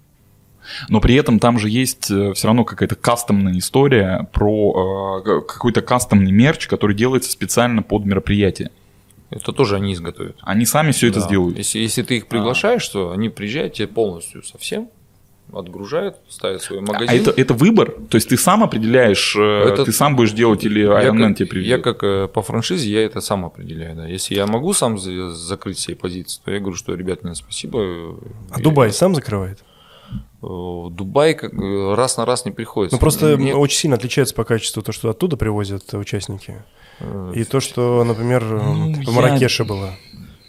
Но при этом там же есть все равно какая-то кастомная история про э, какой-то кастомный мерч, который делается специально под мероприятие. Это тоже они изготовят. Они сами все это Да. сделают. Если, если ты их приглашаешь, то они приезжают тебе полностью совсем, отгружают, ставят свой магазин. А это, это выбор? То есть ты сам определяешь, э, Это- ты сам будешь делать или Я Iron Man тебе приведет? Я как э, по франшизе, я это сам определяю. Да. Если я могу сам за- закрыть себе позиции, то я говорю, что, ребят, нет, спасибо. А Я- Дубай сам закрывает? э, Дубай как, раз на раз не приходится. Ну просто Мне- очень сильно отличается по качеству то, что оттуда привозят участники, и то, что, например, Ну, в я- Маракеше было.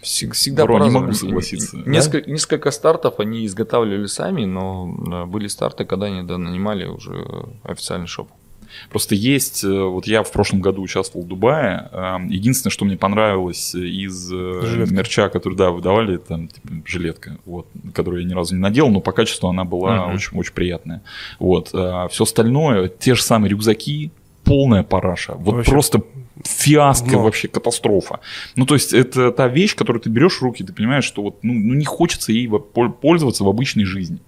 Вс- всегда Бро, не могу согласиться. Несколько, несколько стартов они изготавливали сами, но да, были старты, когда они да, нанимали уже официальный шоп. Просто есть, э, вот я в прошлом году участвовал в Дубае, э, единственное, что мне понравилось из э, Жилетка. мерча, который, да, выдавали, там, типа, жилетка, вот, которую я ни разу не надел, но по качеству она была Мгм. очень, очень приятная. Вот, все остальное, те же самые рюкзаки, полная параша, вот Вообще просто фиаско дно. вообще, катастрофа. Ну, то есть, это та вещь, которую ты берешь в руки, ты понимаешь, что вот, ну, ну, не хочется ей пользоваться в обычной жизни.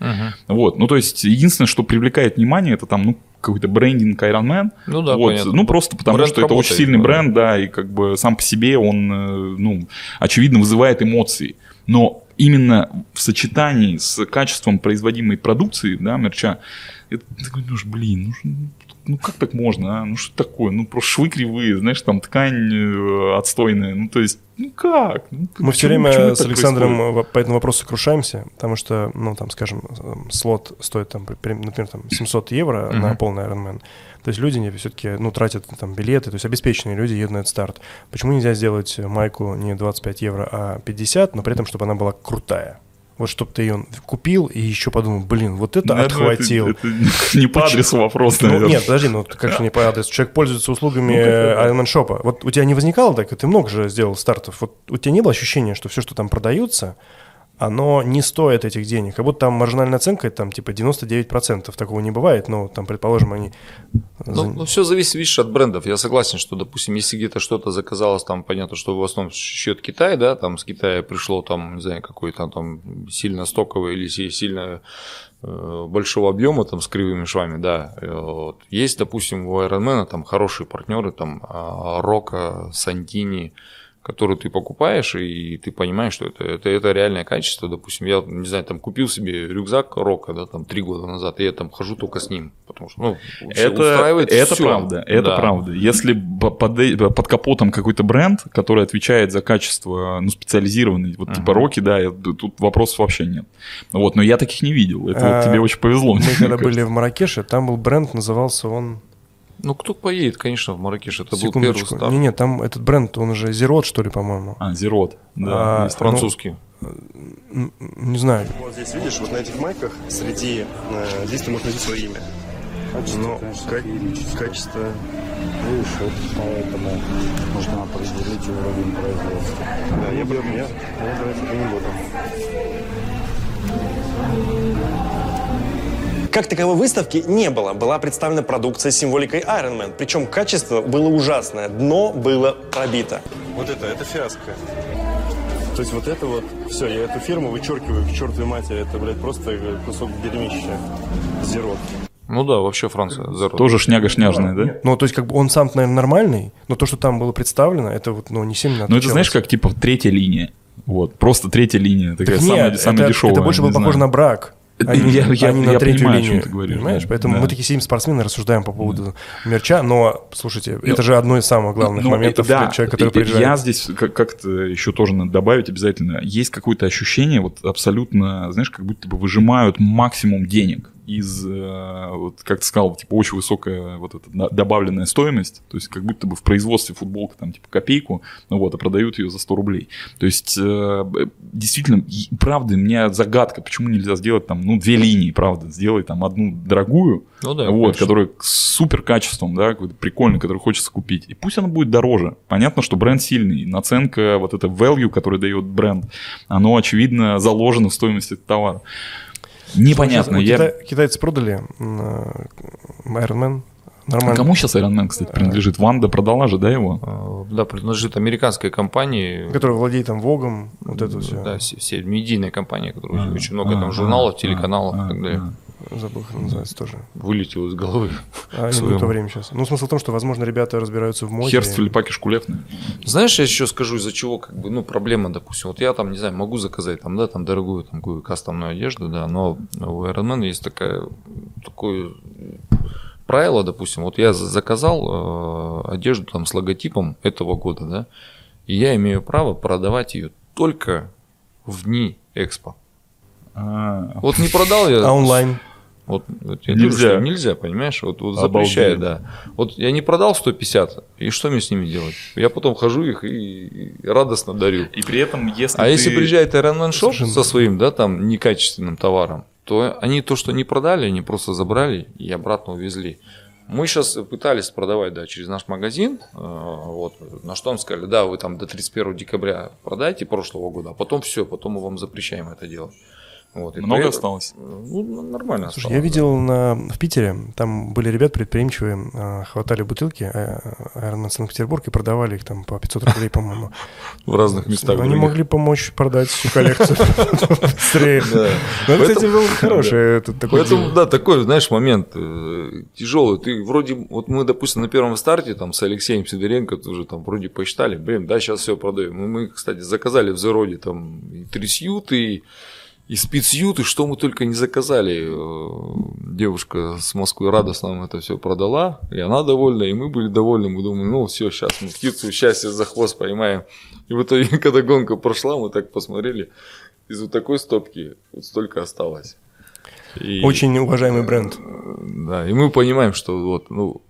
Вот, ну, то есть, единственное, что привлекает внимание, это там, ну, какой-то брендинг Iron Man, Ну да, вот, понятно. Ну, просто потому Бренд что это очень работает, сильный да. бренд, да, и как бы сам по себе он, э, ну, очевидно, вызывает эмоции. Но именно в сочетании с качеством производимой продукции, да, мерча, это, ты такой думаешь, блин, ну, ну как так можно, а? Ну что такое? Ну просто швы кривые, знаешь, там ткань э, отстойная. Ну то есть, ну как? Ну, Мы все время почему с Александром происходит? во- по этому вопросу сокрушаемся, потому что, ну, там, скажем, слот стоит, там, при- например, там, 700 евро на Мгм. полный Ironman. То есть люди все-таки, ну, тратят там билеты, то есть обеспеченные люди едут на этот старт. Почему нельзя сделать майку не 25 евро, а 50, но при этом, чтобы она была крутая? Вот чтобы ты ее купил и еще подумал, блин, вот это Ну, это- отхватил. Это, это не по адресу вопрос, Ну, наверное. нет, подожди, ну как же не по адресу? Человек пользуется услугами Ironman Shop. Вот у тебя не возникало так, ты много же сделал стартов. Вот у тебя не было ощущения, что все, что там продается, оно не стоит этих денег. Как будто там маржинальная оценка, там типа 99%. Такого не бывает, но там, предположим, они... Ну, все зависит, видишь, от брендов. Я согласен, что, допустим, если где-то что-то заказалось, там, понятно, что в основном счет Китай, да, там с Китая пришло, там, не знаю, какой-то там сильно стоковый или си- сильно э, большого объема, там, с кривыми швами, да. Э, вот. Есть, допустим, у Ironman там хорошие партнеры, там, Рока, Сантини, которую ты покупаешь, и ты понимаешь, что это, это, это реальное качество. Допустим, я, не знаю, там купил себе рюкзак Рока, да, там, три года назад, и я там хожу только с ним, потому что, ну, Это, устраивает это всё. правда, это Да. правда. Если под, под капотом какой-то бренд, который отвечает за качество, ну, специализированный, вот типа Мгм. Роки, да, я- тут вопросов вообще нет. Вот, но я таких не видел. Это вот А, тебе очень повезло. Мы [laughs] когда кажется. были в Маракеше, там был бренд, назывался он... Ну, кто поедет, конечно, в Маракеш, это был первый старт. Не-не, там этот бренд, он уже Зерот, что ли, по-моему. А, Зерот, да. А, такой. Французский. М, Не знаю. Вот здесь видишь, вот на этих майках среди э, здесь ты можешь найти свое имя. Но ка- качество. Вот поэтому нужно определить уровень производства. Да, я бы я, я брать это не буду. Как таковой выставки не было. Была представлена продукция с символикой Iron Man. Причем качество было ужасное. Дно было пробито. Вот это, это фиаско. То есть вот это вот, все, я эту фирму вычеркиваю к чертовой матери, это, блядь, просто кусок дерьмища, зерот. Ну да, вообще Франция. Zero. Тоже шняга-шняжная, да? Ну, то есть, как бы он сам, наверное, нормальный, но то, что там было представлено, это вот, ну, не сильно Ну, это знаешь, как типа третья линия. Вот, просто третья линия, такая Так самая, нет, самая это, дешевая. это больше было похоже знаю. на брак. Не, я- я- а не на я третью понимаю, линию. ты говоришь, Понимаешь? да. Поэтому Да. мы такие сидим спортсмены, рассуждаем по поводу мерча, но, слушайте, это же одно из самых главных Ну, моментов да. для человека, который приезжает. Я здесь как- как-то еще тоже надо добавить обязательно. Есть какое-то ощущение, вот абсолютно, знаешь, как будто бы выжимают максимум денег из, э, вот как ты сказал, типа очень высокая вот эта на- добавленная стоимость, то есть как будто бы в производстве футболка там типа копейку, ну вот, а продают ее за 100 рублей. То есть э, действительно, правда, у меня загадка, почему нельзя сделать там, ну, две линии, правда, сделай там одну дорогую, Ну да, вот, конечно. которая с супер качеством, да, какой-то прикольный, который хочется купить. И пусть она будет дороже. Понятно, что бренд сильный. Наценка, вот это value, который дает бренд, оно, очевидно, заложено в стоимость этого товара. Непонятно. Сейчас Я... кита- Китайцы продали э, Iron Man. А Нормально. кому сейчас Iron Man, кстати, принадлежит? Ванда продала же, да, его? Э, Да, принадлежит американской компании. Который владеет там Вогом, вот это все. Да, все, все медийная компания, которая А, очень много а, там журналов, а, телеканалов а, и так далее. Забыл, как называется тоже. Вылетел из головы. А, не Своему. то время сейчас. Ну, смысл в том, что, возможно, ребята разбираются в моде. Херст Филиппаки Шкулев. Знаешь, я еще скажу, из-за чего, как бы, ну, проблема, допустим, вот я там, не знаю, могу заказать там, да, там дорогую там какую кастомную одежду, да, но у Iron Man есть такая, такое правило, допустим, вот я за- заказал э, одежду там с логотипом этого года, да, и я имею право продавать ее только в дни экспо. А, Вот не продал я... А онлайн? Вот, вот я говорю, Нельзя. что нельзя, понимаешь? Вот, вот запрещает, да. Вот я не продал 150, и что мне с ними делать? Я потом хожу их и, и радостно дарю. И при этом, если А ты- если приезжает Iron Man Shop Совершенно. со своим, да, там, некачественным товаром, то они то, что не продали, они просто забрали и обратно увезли. Мы сейчас пытались продавать, да, через наш магазин, э, вот, на что нам сказали, да, вы там до 31 декабря продайте прошлого года, а потом все, потом мы вам запрещаем это делать. Вот, Много при осталось? Ну, нормально Слушай, осталось, я да. видел на, в Питере, там были ребят предприимчивые, а, хватали бутылки э, Iron Man Санкт-Петербург и продавали их там по 500 рублей, по-моему. [laughs] в разных местах. Они могли помочь продать всю коллекцию [laughs] быстрее. Да. Ну, это, кстати, был хороший этот такой Поэтому, да, такой, знаешь, момент э, тяжелый. Ты вроде, вот мы, допустим, на первом старте там с Алексеем Сидоренко тоже там вроде посчитали, блин, да, сейчас все продаем. Мы, мы, кстати, заказали в Зероде там и трясют, и, и спецют, и что мы только не заказали. Э, Девушка с Москвы радостно нам это все продала, и она довольна, и мы были довольны. Мы думаем, ну все, сейчас мы птицу счастья за хвост поймаем. И в итоге, [laughs] когда гонка прошла, мы так посмотрели, из вот такой стопки вот столько осталось. И- Очень уважаемый бренд. да, и мы понимаем, что вот, ну,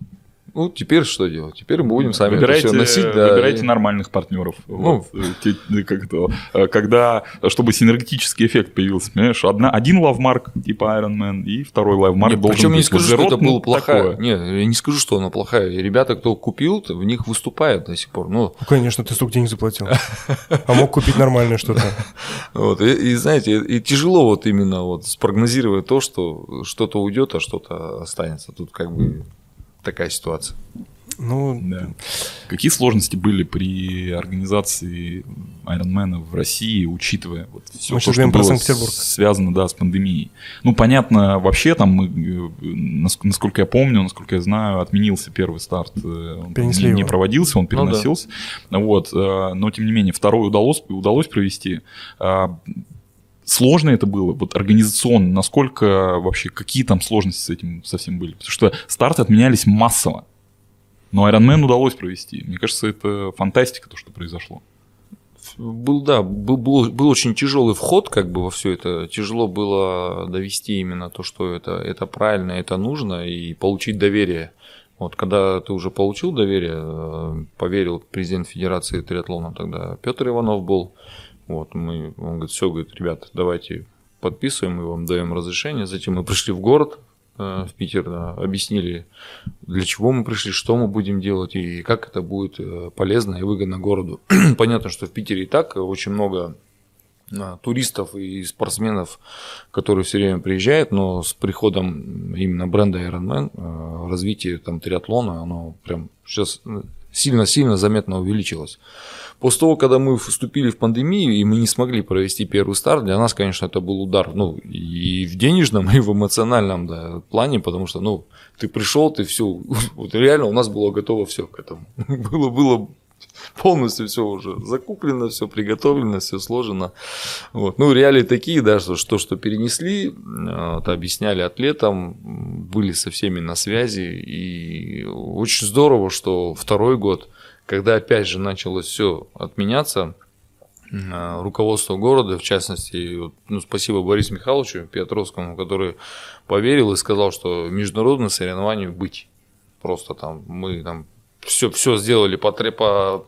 ну, теперь что делать? Теперь мы будем сами Выбирайте, это все носить, да. выбирайте и- нормальных партнеров. Ну. Вот, как то, э, когда, чтобы синергетический эффект появился, понимаешь, одна, один лавмарк типа Iron Man и второй лавмарк Не, должен причем быть. не скажу, Вот что это было плохая. такое. Нет, я не скажу, что она плохая. И ребята, кто купил, в них выступают до сих пор. Ну, Ну, конечно, ты столько денег заплатил. А мог купить нормальное что-то. [laughs] вот, и, и знаете, и тяжело вот именно вот спрогнозировать то, что что-то уйдет, а что-то останется. Тут как бы такая ситуация. Ну, Да. Какие сложности были при организации Ironman в России, учитывая вот все Мы то, что было Санкт-Петербург. связано да, с пандемией? Ну, понятно, вообще там, мы, э, нас- насколько я помню, насколько я знаю, отменился первый старт. э, Он Перенесли не, не его. проводился, он Ну да. переносился. Вот, э, но, тем не менее, второй удалось, удалось провести. Сложно это было, вот организационно, насколько вообще, какие там сложности с этим совсем были? Потому что старты отменялись массово. Но Ironman удалось провести. Мне кажется, это фантастика, то, что произошло. Был, да, был, был, был очень тяжелый вход как бы во все это. Тяжело было довести именно то, что это, это правильно, это нужно, и получить доверие. Вот когда ты уже получил доверие, э, поверил президент Федерации триатлона тогда Петр Иванов был. Вот, мы, он говорит, все, говорит, ребят, давайте подписываем, мы вам даем разрешение. Затем мы пришли в город, э, в Питер, да, объяснили, для чего мы пришли, что мы будем делать и как это будет э, полезно и выгодно городу. [clears throat] Понятно, что в Питере и так очень много а, туристов и спортсменов, которые все время приезжают, но с приходом именно бренда Ironman э, развитие там триатлона, оно прям сейчас сильно-сильно заметно увеличилось. После того, когда мы вступили в пандемию, и мы не смогли провести первый старт, для нас, конечно, это был удар, ну, и в денежном, [laughs] и в эмоциональном да, плане, потому что, ну, ты пришел, ты все, [laughs] вот реально у нас было готово все к этому. [laughs] Было, было полностью все уже закуплено, все приготовлено, все сложено. Вот. Ну, реалии такие, да, что, что, что перенесли, это объясняли атлетам, были со всеми на связи, и очень здорово, что второй год, когда опять же началось все отменяться, руководство города, в частности, ну, спасибо Борису Михайловичу Петровскому, который поверил и сказал, что международное соревнование быть. Просто там мы там все, все сделали по, по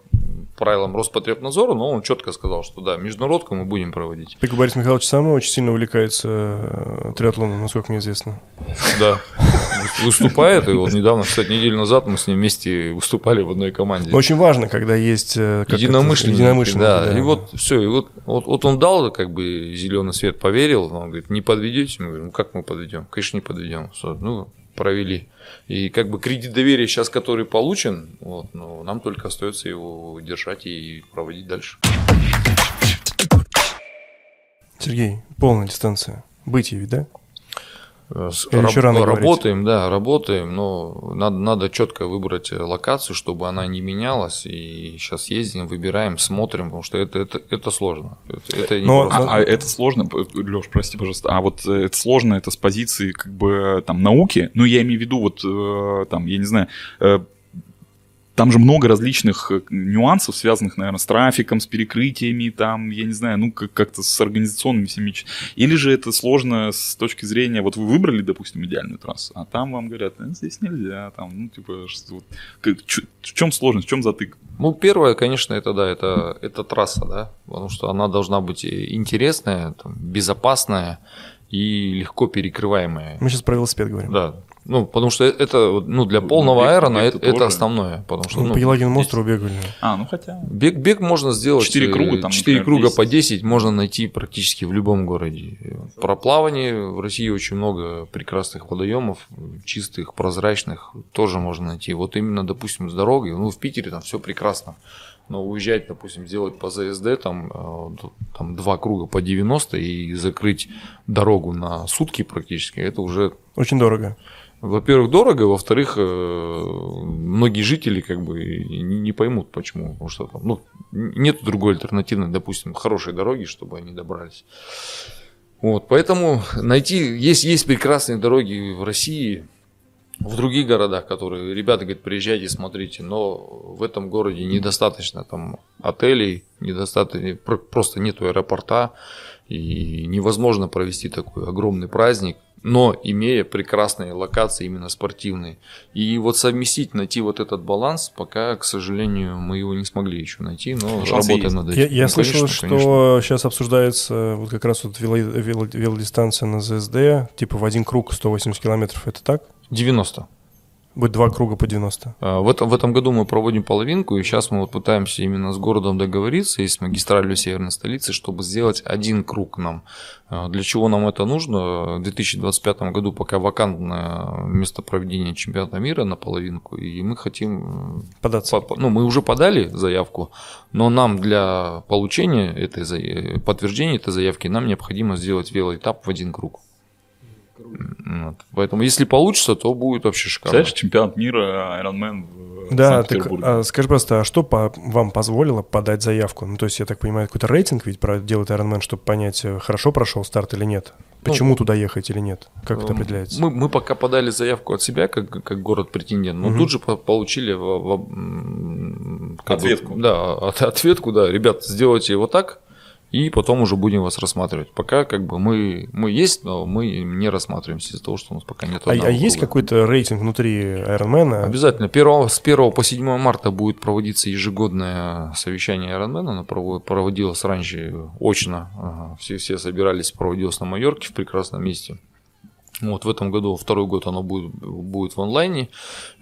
правилам Роспотребнадзора, но он четко сказал, что да, международку мы будем проводить. Так Борис Михайлович сам очень сильно увлекается э, триатлоном, насколько мне известно. Да, выступает, и вот недавно, кстати, неделю назад мы с ним вместе выступали в одной команде. Очень важно, когда есть э, единомышленники, единомышленники да. да. И вот все, и вот, вот, вот он дал как бы зеленый свет, поверил, он говорит, не подведете? Мы говорим, ну как мы подведем? Конечно, не подведем. Ну, провели. И как бы кредит доверия сейчас, который получен, вот, ну, нам только остается его держать и проводить дальше. Сергей, полная дистанция. Быть ведь, да? Раб, рано работаем, говорить. да, работаем, но надо, надо четко выбрать локацию, чтобы она не менялась. И сейчас ездим, выбираем, смотрим, потому что это, это, это сложно. Это, это но, а, а это сложно, Леш, прости, пожалуйста, а вот э, это сложно, это с позиции как бы там науки, ну я имею в виду вот э, там, я не знаю, э, там же много различных э, нюансов, связанных, наверное, с трафиком, с перекрытиями, там, я не знаю, ну, как- как-то с организационными всеми. Или же это сложно с точки зрения, вот вы выбрали, допустим, идеальную трассу, а там вам говорят, э, здесь нельзя, там, ну, типа, что, вот, как, в чем сложность, в чем затык? Ну, первое, конечно, это, да, это, это трасса, да, потому что она должна быть интересная, там, безопасная и легко перекрываемая. Мы сейчас про велосипед говорим. Да, ну, потому что это, ну, для полного ну, аэрона это, это основное. Потому что, ну, ну, по Елагиному острову бегали. А, ну хотя... Бег, бег можно сделать... Четыре круга там, 4 круга 10. по 10 можно найти практически в любом городе. Про плавание в России очень много прекрасных водоемов, чистых, прозрачных, тоже можно найти. Вот именно, допустим, с дороги, ну, в Питере там все прекрасно. Но уезжать, допустим, сделать по ЗСД, там, э, там два круга по 90 и закрыть дорогу на сутки практически, это уже... Очень дорого во-первых, дорого, во-вторых, э, многие жители как бы не поймут, почему. Потому что там, ну, нет другой альтернативной, допустим, хорошей дороги, чтобы они добрались. Вот, поэтому найти, есть, есть прекрасные дороги в России, в других городах, которые, ребята говорят, приезжайте, смотрите, но в этом городе недостаточно там отелей, недостаточно, просто нету аэропорта, и невозможно провести такой огромный праздник, но имея прекрасные локации именно спортивные. И вот совместить, найти вот этот баланс, пока, к сожалению, мы его не смогли еще найти, но Шансы работаем есть. над этим. Я, я ну, слышал, конечно, что конечно. сейчас обсуждается вот как раз вот вело, вело, велодистанция на ЗСД, типа в один круг 180 километров, это так? 90. Будет два круга по 90. А, в этом, в этом году мы проводим половинку, и сейчас мы вот пытаемся именно с городом договориться, и с магистралью северной столицы, чтобы сделать один круг нам. А, для чего нам это нужно? В 2025 году пока вакантное место проведения чемпионата мира на половинку, и мы хотим... Податься. По, ну, мы уже подали заявку, но нам для получения этой подтверждения этой заявки нам необходимо сделать велоэтап в один круг. Вот. Поэтому, если получится, то будет вообще шикарно. Знаешь, чемпионат мира Ironman в Да, так, а, скажи просто, а что по, вам позволило подать заявку? Ну, то есть, я так понимаю, какой-то рейтинг ведь делает Ironman, чтобы понять, э, хорошо прошел старт или нет? Почему ну, туда ехать или нет? Как это определяется? Мы, мы пока подали заявку от себя, как, как город-претендент, но угу. тут же получили в, в, ответку. Бы, да, от, ответку, да, ребят, сделайте его так, и потом уже будем вас рассматривать. Пока как бы мы, мы есть, но мы не рассматриваемся из-за того, что у нас пока нет А, а есть какой-то рейтинг внутри Ironman? Обязательно. 1, с 1 по 7 марта будет проводиться ежегодное совещание Ironman. Оно проводилось раньше очно. Все, все собирались, проводилось на Майорке в прекрасном месте. Вот в этом году, второй год оно будет, будет в онлайне,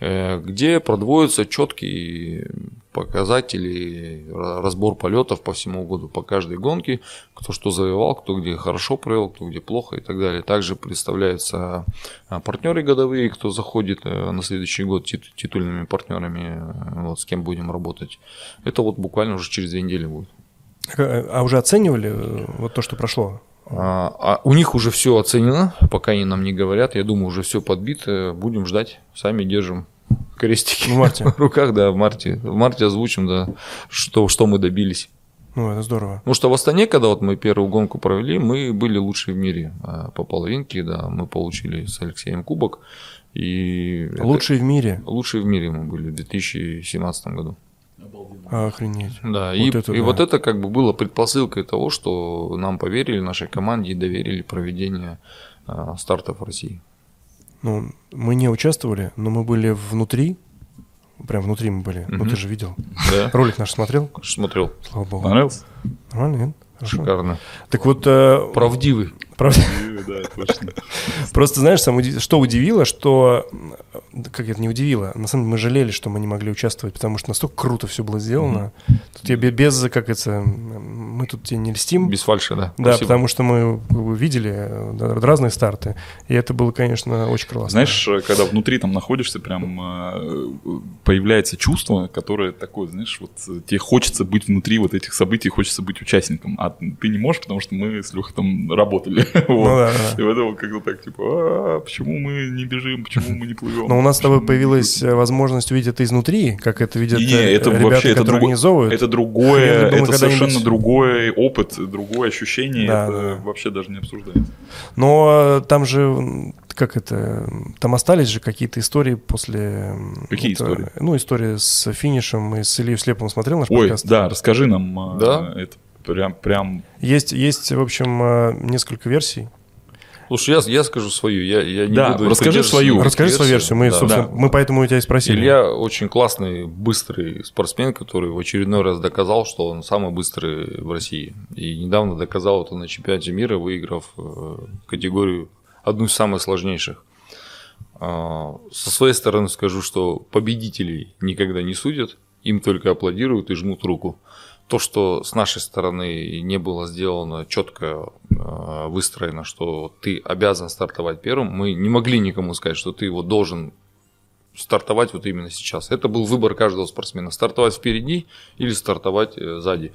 э, где продвоятся четкие показатели, разбор полетов по всему году, по каждой гонке, кто что завоевал, кто где хорошо провел, кто где плохо и так далее. Также представляются а, партнеры годовые, кто заходит э, на следующий год титульными партнерами, э, вот с кем будем работать. Это вот буквально уже через две недели будет. А уже оценивали вот то, что прошло? А, а у них уже все оценено, пока они нам не говорят. Я думаю, уже все подбито. Будем ждать. Сами держим крестики в, марте. [laughs] в руках, да, в марте. В марте озвучим, да, что, что мы добились. Ну, это здорово. Потому что в Астане, когда вот мы первую гонку провели, мы были лучшие в мире а, по половинке, да, мы получили с Алексеем кубок. И лучшие в мире? Лучшие в мире мы были в 2017 году. Охренеть. Да, вот и, это, и да. вот это как бы было предпосылкой того, что нам поверили, нашей команде и доверили проведение э, стартов в России. Ну, мы не участвовали, но мы были внутри, прям внутри мы были. Угу. Ну, ты же видел. Да. [laughs] Ролик наш смотрел? Смотрел. Слава богу. Понравился? Нормально, нет? Хорошо. Шикарно. Так вот... Э, Правдивый. Правдивый, да, точно. Просто знаешь, сам, что удивило, что как это не удивило. На самом деле мы жалели, что мы не могли участвовать, потому что настолько круто все было сделано. Mm-hmm. Тут я без, как это, мы тут тебе не льстим. Без фальши, да. Да, Спасибо. потому что мы видели да, разные старты, и это было, конечно, очень классно. Знаешь, когда внутри там находишься, прям э, появляется чувство, которое такое, знаешь, вот тебе хочется быть внутри вот этих событий, хочется быть участником, а ты не можешь, потому что мы с Лехой там работали. [laughs] Ну. И в этом как-то так, типа, а, почему мы не бежим, почему мы не плывем? Но у нас с тобой появилась э, возможность увидеть это изнутри, как это видят не, э, это ребята, вообще, которые это организовывают. Это другое, это совершенно другой опыт, другое ощущение, да, это вообще даже не обсуждается. Но там же, как это, там остались же какие-то истории после... Какие это, истории? Ну, история с финишем и с Ильей Слеповым смотрел наш Ой, подкаст? да, расскажи нам. Да? Это прям, прям... Есть, есть, в общем, несколько версий. Слушай, я, я скажу свою, я, я не да, буду... расскажи свою. Расскажи свою версию, мы, да. собственно, да. мы поэтому у тебя и спросили. Илья очень классный, быстрый спортсмен, который в очередной раз доказал, что он самый быстрый в России. И недавно доказал это на чемпионате мира, выиграв э, категорию одну из самых сложнейших. А, со своей стороны скажу, что победителей никогда не судят, им только аплодируют и жмут руку то, что с нашей стороны не было сделано четко э, выстроено, что ты обязан стартовать первым, мы не могли никому сказать, что ты вот должен стартовать вот именно сейчас. Это был выбор каждого спортсмена. Стартовать впереди или стартовать э, сзади.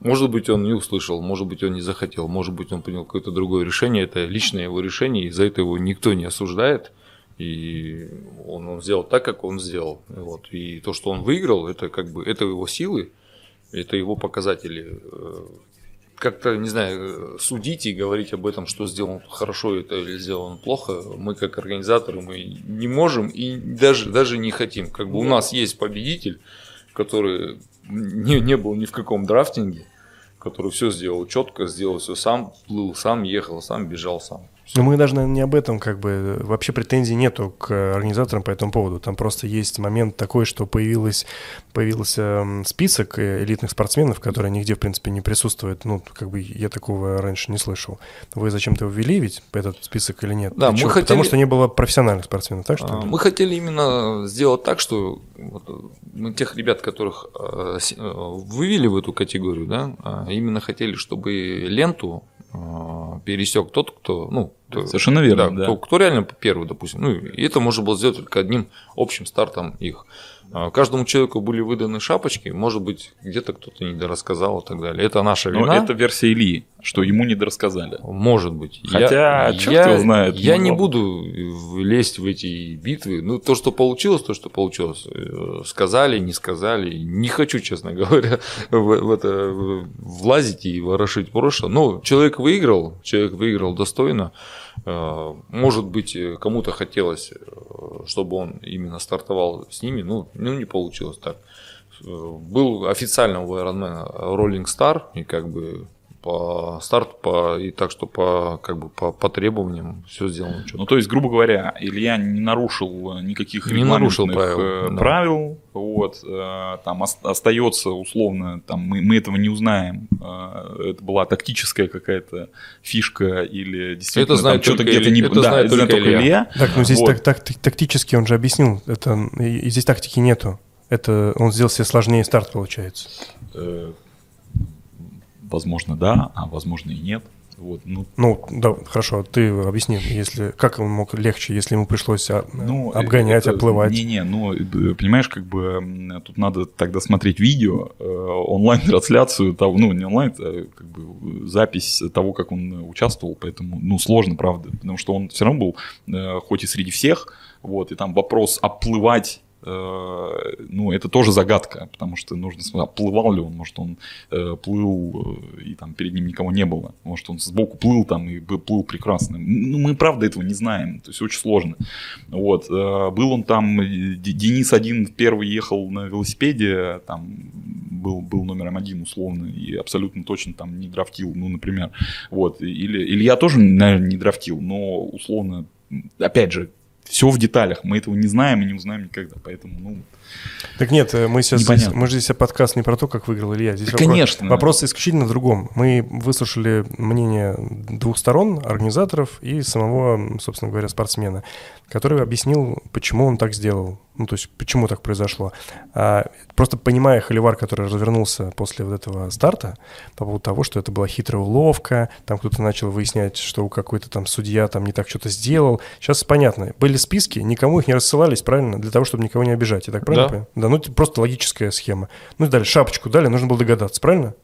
Может быть, он не услышал, может быть, он не захотел, может быть, он принял какое-то другое решение. Это личное его решение, и за это его никто не осуждает. И он, он сделал так, как он сделал. Вот. И то, что он выиграл, это как бы это его силы это его показатели. Э, как-то, не знаю, судить и говорить об этом, что сделано хорошо это или сделано плохо, мы как организаторы мы не можем и даже, даже не хотим. Как бы у нас есть победитель, который не, не был ни в каком драфтинге, который все сделал четко, сделал все сам, плыл сам, ехал сам, бежал сам. Но мы даже, наверное, не об этом, как бы, вообще претензий нету к организаторам по этому поводу. Там просто есть момент такой, что появилось, появился список элитных спортсменов, которые нигде, в принципе, не присутствуют. Ну, как бы я такого раньше не слышал. Вы зачем-то ввели ведь этот список или нет? Да, мы хотели... Потому что не было профессиональных спортсменов, так что? А, мы хотели именно сделать так, что вот мы тех ребят, которых э, э, вывели в эту категорию, да, а именно хотели, чтобы ленту пересек тот, кто, ну, совершенно верно, да, да. Кто, кто реально первый, допустим. Ну, и это можно было сделать только одним общим стартом их. А, каждому человеку были выданы шапочки, может быть, где-то кто-то недорассказал и так далее. Это наша вина. Но это версия Ильи, что ему недорассказали. Может быть. Хотя, я, черт я, его знает. Я не буду лезть в эти битвы. Ну, то, что получилось, то, что получилось. Э, сказали, не сказали. Не хочу, честно [laughs] говоря, в, в это влазить и ворошить прошлое. Но человек выиграл, человек выиграл достойно. Э, может быть, кому-то хотелось, э, чтобы он именно стартовал с ними, ну, ну не получилось так. Э, был официально у Ironman Rolling Star, и как бы по старту, по, и так что по, как бы по, по требованиям все сделано. четко. Ну, то есть, грубо говоря, Илья не нарушил никаких Не нарушил правил, э, да. правил, вот, э, там ос- остается условно, там мы, мы этого не узнаем, э, это была тактическая какая-то фишка или действительно Это знает там что-то только где-то Илья- не это знает только Илья. Так, ну здесь Вот. так, так- так- тактически он же объяснил, это, и здесь тактики нету. Это он сделал себе сложнее старт, получается. Э, Возможно, да, а возможно и нет. Вот, ну, Ну, да, хорошо, ты объясни, если, как он мог легче, если ему пришлось а, Ну, обгонять, это- оплывать. Не-не, ну, э, понимаешь, как бы тут надо тогда смотреть видео, э, онлайн-трансляцию того, ну, не онлайн, а как бы запись того, как он участвовал, поэтому, ну, сложно, правда, потому что он все равно был, э, хоть и среди всех, вот, и там вопрос оплывать э, ну, это тоже загадка, потому что нужно смотреть, оплывал ли он, может, он э, плыл, э, и там перед ним никого не было, может, он сбоку плыл там и плыл прекрасно. Ну, мы, правда, этого не знаем, то есть очень сложно. Вот, э, был он там, э, Денис один первый ехал на велосипеде, там был, был номером один условно, и абсолютно точно там не драфтил, ну, например. Вот, или, или я тоже, наверное, не драфтил, но условно, опять же, все в деталях, мы этого не знаем и не узнаем никогда, поэтому, ну, Так нет, э, мы сейчас Непонятно. здесь, мы же здесь подкаст не про то, как выиграл Илья. Здесь Да, вопрос, конечно. вопрос исключительно в другом. Мы выслушали мнение двух сторон, организаторов и самого, собственно говоря, спортсмена, который объяснил, почему он так сделал. Ну, то есть, почему так произошло. А, просто понимая холивар, который развернулся после вот этого старта, по поводу того, что это была хитрая уловка, там кто-то начал выяснять, что у какой-то там судья там не так что-то сделал. Сейчас понятно. Были списки, никому их не рассылались, правильно? Для того, чтобы никого не обижать. Я так правильно Да. понимаю? Да, ну это просто логическая схема. Ну, дали шапочку, дали, нужно было догадаться, правильно?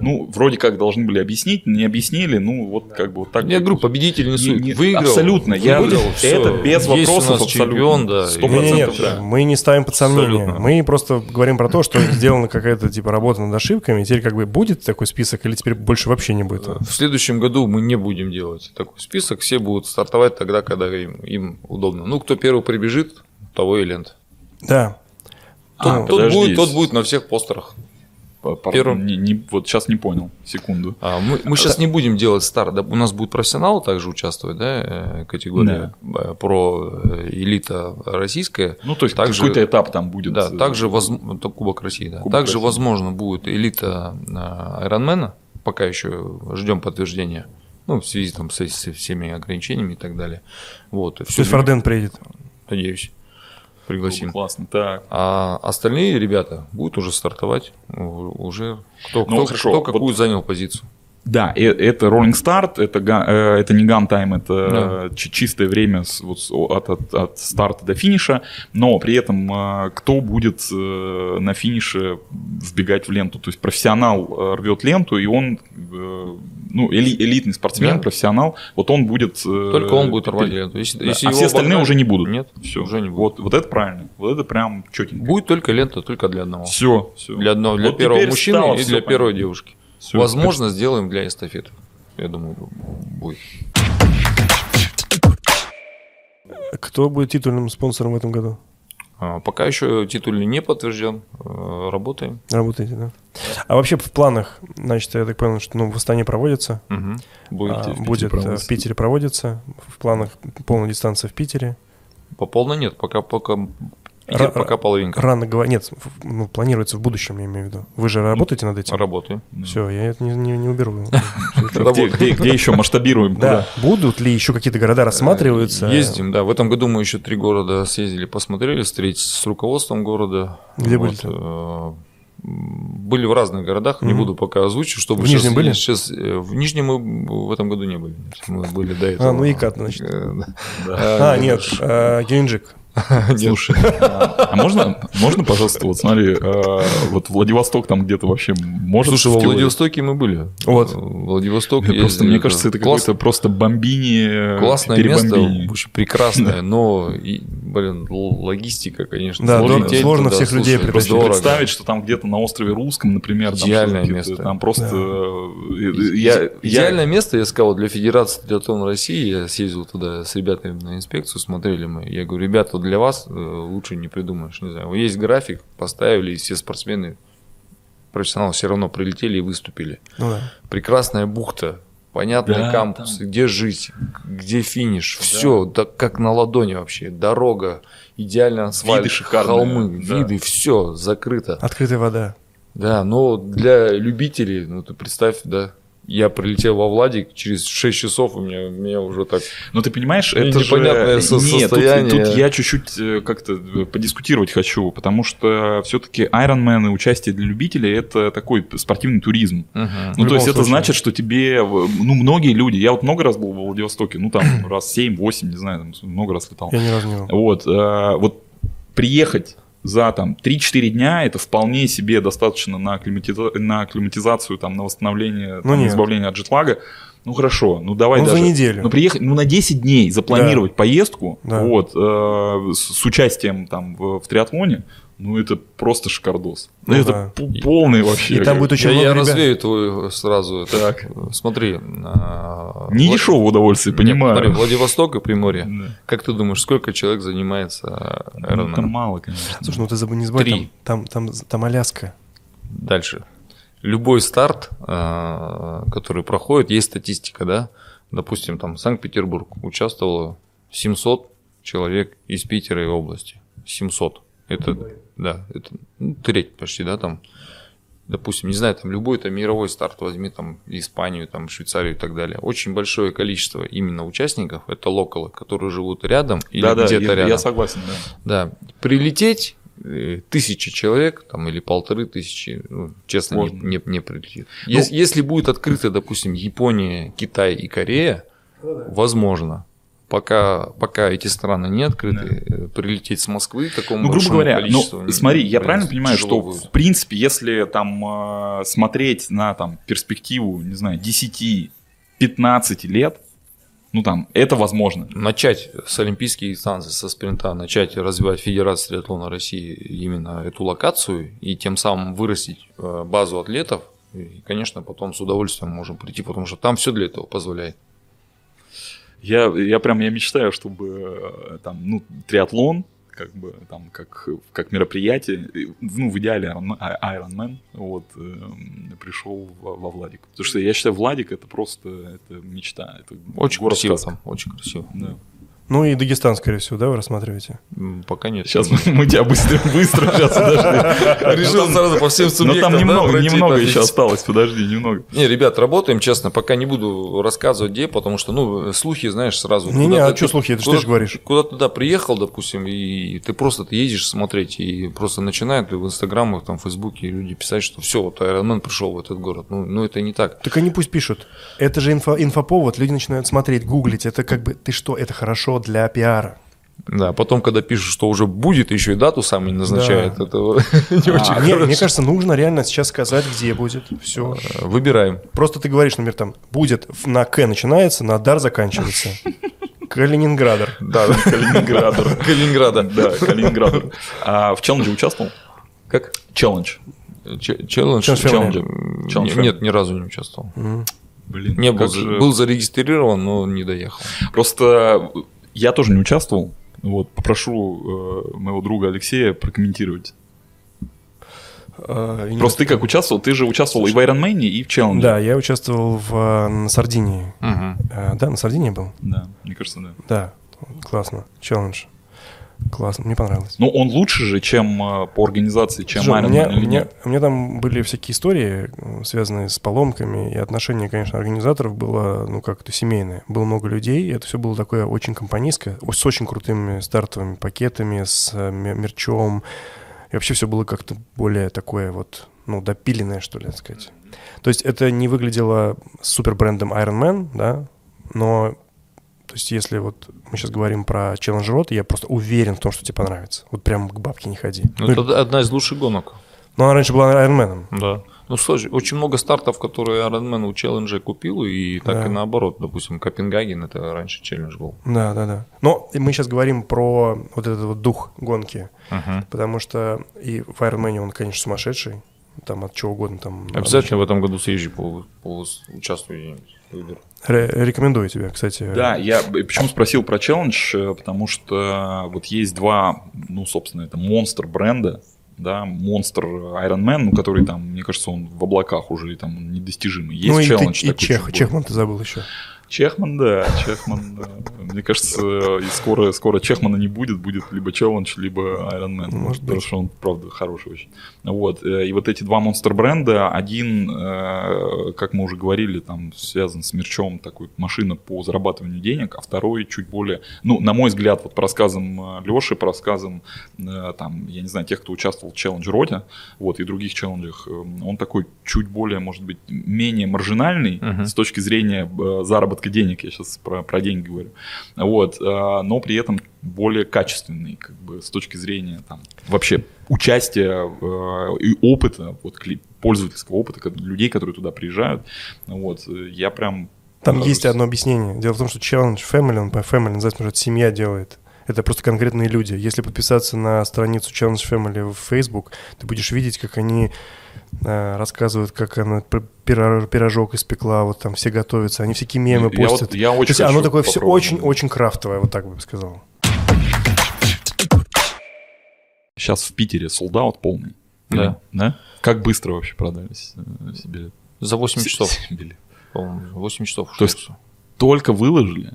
ну, вроде как должны были объяснить, не объяснили, ну, вот как бы вот так. Я говорю, победитель не суть. Не- не- Выиграл. Абсолютно. Я- выиграл, это всё. без Есть вопросов у нас абсолютно. чемпион, да. Сто и- Не, не, нет, процентов, да. мы не ставим под сомнение. Абсолютно. Мы просто говорим про то, что сделана какая-то типа работа над ошибками. И теперь как бы будет такой список или теперь больше вообще не будет? В следующем году мы не будем делать такой список. Все будут стартовать тогда, когда им, им удобно. Ну, кто первый прибежит, того и лента. Да. А, тот, будет, тот будет на всех постерах. Первым. не- не- вот сейчас не понял. Секунду. А мы, мы сейчас не будем делать старт. Да, у нас будет профессионал также участвовать, да, э, категория э, про э, элита российская. Ну, то есть Также- какой-то этап там будет. Да, э, также это Кубок России, да. Кубок также, России. возможно, будет элита Айронмена, пока еще ждем подтверждения. Ну, в связи там, со, со всеми ограничениями и так далее. Вот. То Все, есть Фарден приедет. надеюсь, было бы пригласим. Классно. Так. А остальные ребята будут уже стартовать, уже кто, Ну, кто, хорошо, кто вот- какую занял позицию. Да, это Rolling Start, это, э, это не ган-тайм, это чи- чистое время вот от, от- от старта до финиша, но при этом э, кто будет э, на финише вбегать в ленту? То есть профессионал рвет ленту, и он, ну, эли- элитный спортсмен, Да. профессионал, вот он будет... Только он будет рвать ленту. Если, Да, если а все остальные обогнать- уже не будут. Нет, Все. уже не будет. Вот, вот это правильно. Вот это прям четенько. Будет только лента, только для одного. Все, все. Для, одного, для Вот первого мужчины и для первой понятно. девушки. Всё, Возможно, сделаем для эстафеты. Я думаю, будет. Кто будет титульным спонсором в этом году? А, Пока еще титульный не подтвержден. Э, Работаем. Работаете, да? А вообще в планах, значит, я так понял, что ну, в Астане проводится, Мгм. Будет. а, в Питере будет э, проводится. в Питере проводится, в планах полная дистанция в Питере. По полной нет, пока, пока, Ра- пока половинка. Рано говорить, нет, ну, планируется в будущем, я имею в виду. Вы же работаете над этим? Работаем. Все, я это не, не, не уберу. [laughs] Где, еще масштабируем? Да, будут ли еще какие-то города рассматриваются? Ездим, да. В этом году мы еще три города съездили, посмотрели, встретились с руководством города. Где были-то? э, Были в разных городах, не буду пока озвучить, чтобы В сейчас- Нижнем были? Сейчас, э, в Нижнем мы в этом году не были. Мы были до этого. А, ну и Кат, значит. Э. А, нет, э, Геленджик. Нет. А можно, можно, пожалуйста, вот смотри, э, вот Владивосток там где-то вообще может Слушай, в во? Владивостоке мы были. Вот. Э, Владивосток. Просто, мне кажется, это какое-то просто бомбини, Классное место, очень прекрасное, но, блин, логистика, конечно. Да, сложно. всех людей слушай. Представить, что там где-то на острове Русском, например, там Идеальное место. Там просто... э, я- Идеальное место, я сказал, для Федерации триатлона России. Я съездил туда с ребятами на инспекцию, смотрели мы. Я говорю, ребята, вот для вас э, лучше не придумаешь. Не знаю, есть график, поставили, и все спортсмены профессионалы все равно прилетели и выступили. Ну да. Прекрасная бухта, понятный Да, кампус, там. где жить, где финиш, все, да как на ладони вообще, дорога, идеально асфальт, Виды шикарные, холмы, да. виды, все закрыто. Открытая вода. Да, но для любителей, ну ты представь, да, я прилетел во Владик, через 6 часов у меня, у меня уже так... Ну, ты понимаешь, Ну, это непонятное же... со- Нет, тут, состояние. тут я чуть-чуть э, как-то э, подискутировать хочу, потому что все-таки Ironman и участие для любителей — это такой спортивный туризм. Ну, В то есть это случае. значит, что тебе, в- ну, многие люди, я вот много раз был во Владивостоке, ну, там [clears throat] раз 7-8, не знаю, много раз летал. Я ни разу не был. Вот, э, вот приехать за там 3-4 дня это вполне себе достаточно на, акклиматиза- на акклиматизацию, там, на восстановление, Ну там, нет. избавление от джетлага. Ну хорошо, ну давай Ну, за даже. неделю. Ну приехать, ну на 10 дней запланировать поездку, Да. вот, э, с, с участием там в, в триатлоне, ну это просто шикардос. Ну это да. полный вообще. И там будет очень Я, много я ребят. развею твой сразу. Так, смотри. а, Не Влад- дешевое удовольствие, Нет, понимаю. смотри, Владивосток и Приморье. Да. Как ты думаешь, сколько человек занимается Ну, Ironman? это мало, конечно. Слушай, ну ты забы- не забывай, Три. там, там, там, там Аляска. Дальше. Любой старт, который проходит, есть статистика, да? Допустим, там Санкт-Петербург участвовало 700 человек из Питера и области. 700. Это, да, это ну, треть почти, да, там. Допустим, не знаю, там любой там мировой старт возьми, там Испанию, там Швейцарию и так далее. Очень большое количество именно участников, это локалы, которые живут рядом или Да, да, где-то я, рядом. я согласен, да. Да, прилететь э, тысячи человек, там, или полторы тысячи, ну, честно, не, Сложно. не, не прилетит. Ес- если будет открыто, допустим, Япония, Китай и Корея, возможно. Пока, пока эти страны не открыты, э, прилететь с Москвы такому Ну, грубо говоря, ну, смотри, я правильно понимаю, что, будет. в принципе, если там э, смотреть на там перспективу, не знаю, 10-15 лет, ну там, это возможно. начать с олимпийских дистанций, со спринта, начать развивать Федерация триатлона России именно эту локацию и тем самым вырастить э, базу атлетов, и, конечно, потом с удовольствием можем прийти, потому что там все для этого позволяет. Я, я прям, я мечтаю, чтобы э, там, ну, триатлон, как бы, там, как, как мероприятие, э, ну, в идеале Iron- а- Ironman, вот, эм, пришел во, во Владик. Потому что я считаю, Владик это просто, это мечта. Это Очень город красиво сказка. там, очень красиво. Да. Ну и Дагестан, скорее всего, да, вы рассматриваете? Пока нет. Сейчас мы, мы тебя быстро, быстро сейчас, подожди. решил Ну, сразу по всем Но субъектам. там да, немного, пройти, немного еще осталось, подожди, немного. Не, ребят, работаем, честно, пока не буду рассказывать где, потому что, ну, слухи, знаешь, сразу. Не-не, куда а чё слухи? Это ж ты говоришь. Куда туда приехал, допустим, и ты просто ты едешь смотреть, и просто начинают в инстаграмах, там, в фейсбуке люди писать, что все, вот Ironman пришел в этот город. Ну, ну, это не так. Так они пусть пишут. Это же инфо, инфоповод, люди начинают смотреть, гуглить. Это как бы, ты что, это хорошо для пиара. Да, потом, когда пишут, что уже будет, еще и дату сами назначают, Да. это [laughs] не очень А, мне, хорошо. мне кажется, нужно реально сейчас сказать, где будет. Все. Выбираем. Просто ты говоришь, например, там, будет на К начинается, на Дар заканчивается. [laughs] Калининградер. Да, Калининградер. [laughs] Калининграда. Да, Калининградер. А в челлендже участвовал? Как? Челлендж. Челлендж? Челлендж. Нет, ни разу не участвовал. Блин, Не был, же- был зарегистрирован, но не доехал. Просто я тоже не участвовал. Вот, попрошу э, моего друга Алексея прокомментировать. А, не- Просто ты как участвовал, ты же участвовал и в Ironman, и в челлендже. Да, я участвовал в, а, на Сардинии. Мгм. А, Да, на Сардинии был? Да, мне кажется, да. Да, классно. Челлендж. Классно, мне понравилось. Но он лучше же, чем э, по организации, чем Слушай, Ironman у, меня, или у, меня, у меня там были всякие истории, э, связанные с поломками, и отношение, конечно, организаторов было, ну, как-то семейное. Было много людей, и это все было такое очень компанейское, о- с очень крутыми стартовыми пакетами, с э, ме- мерчом. И вообще все было как-то более такое вот, ну, допиленное, что ли, так сказать. То есть это не выглядело супер брендом Iron Man, да, но есть, если вот мы сейчас говорим про челлендж рот, я просто уверен в том, что тебе понравится. Вот прям к бабке не ходи. Ну, Ну, это одна из лучших гонок. но она раньше была Ironman. Да. Ну, слушай, очень много стартов, которые Ironman у Челленджа купил, и так Да. и наоборот. Допустим, Копенгаген это раньше челлендж был. Да, да, да. Но мы сейчас говорим про вот этот вот дух гонки, Мгм. потому что и в Ironman он, конечно, сумасшедший, там от чего угодно там. Обязательно в этом году съезжу, по, по, участвую выберу. Ре- рекомендую тебе, кстати. Да, я почему спросил про челлендж, э, потому что вот есть два, ну, собственно, это монстр бренда, да, монстр Iron Man, ну, который там, мне кажется, он в облаках уже там недостижимый. Есть ну и, ты, челлендж и такой Чех, более. Чехман ты забыл еще. Чехман, да, Чехман, да. Мне кажется, скоро, скоро Чехмана не будет, будет либо челлендж, либо Iron Man. Может потому быть. что он, правда, хороший очень. Вот. э, И вот эти два монстр бренда, один, э, как мы уже говорили, там связан с мерчом, такой машина по зарабатыванию денег, а второй чуть более, ну, на мой взгляд, вот по рассказам Леши, по рассказам, э, там, я не знаю, тех, кто участвовал в челлендже Роте, вот, и других челленджах, э, он такой чуть более, может быть, менее маржинальный Мгм. с точки зрения э, заработка денег, я сейчас про, про деньги говорю, вот, э, но при этом более качественный, как бы, с точки зрения, там, вообще участия э, и опыта, вот, пользовательского опыта, людей, которые туда приезжают, вот, я прям... Там есть одно объяснение. Дело в том, что челлендж Family, он по Family называется, потому что семья делает. Это просто конкретные люди. Если подписаться на страницу Challenge Family в Facebook, ты будешь видеть, как они э, рассказывают, как она пирожок испекла, вот там все готовятся, они всякие мемы Я вот- постят. я очень То есть оно такое все очень-очень крафтовое, вот так бы я сказал. Сейчас в Питере солдат полный. Да. Да? Как быстро вообще продались э, все билеты? За 8 часов, по-моему, 8 часов. То есть. Только выложили,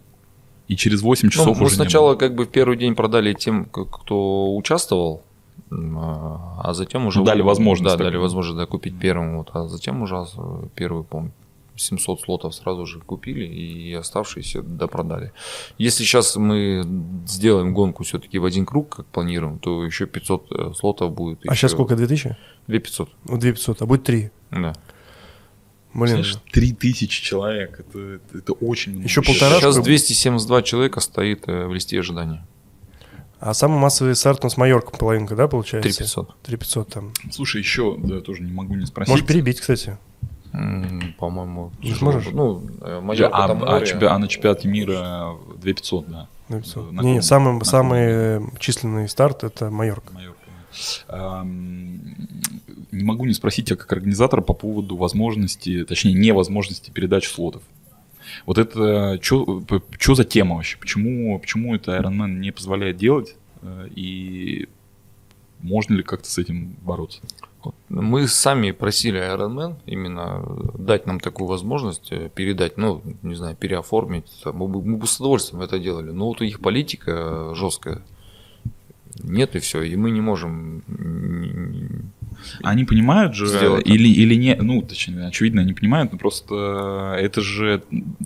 и через 8 Ну, часов мы уже не сначала было. как бы в первый день продали тем, кто участвовал, а а затем уже... Ну, дали возможность Да, дали такую. возможность да, купить первым, вот, а затем уже э, первый, по 700 слотов сразу же купили и оставшиеся допродали. Если сейчас мы сделаем гонку все-таки в один круг, как планируем, то еще 500 э, слотов будет. А сейчас сколько, 2000? 2500, Ну, 2500, а будет 3. да. Блин, Знаешь, 3000 человек, это, это, это очень много. Еще полтора- Сейчас чтобы- 272 человека стоит э, в листе ожидания. а самый массовый старт у нас Майорка половинка, да, получается? 3500. 3500 там. Слушай, еще, да, тоже не могу не спросить. Можешь перебить, кстати. По-моему, Не сможешь? Ну, э, а, Майорка там а, море. чемпи- а на чемпионате мира 2500, да. 2500. На Не, не, самый, На самый э, численный старт это Майорка. Майорка. Ам, Не могу не спросить тебя как организатора по поводу возможности, точнее невозможности передачи слотов. Вот это что за тема вообще? Почему, почему это Ironman не позволяет делать? Э, И можно ли как-то с этим бороться? Мы сами просили Ironman именно дать нам такую возможность э, передать, ну, не знаю, переоформить. Мы бы, мы бы с удовольствием это делали. Но вот у них политика жесткая. Нет и все. И мы не можем м, Они понимают же, Сделать или, или не, ну, точнее, очевидно, они понимают, но просто это же,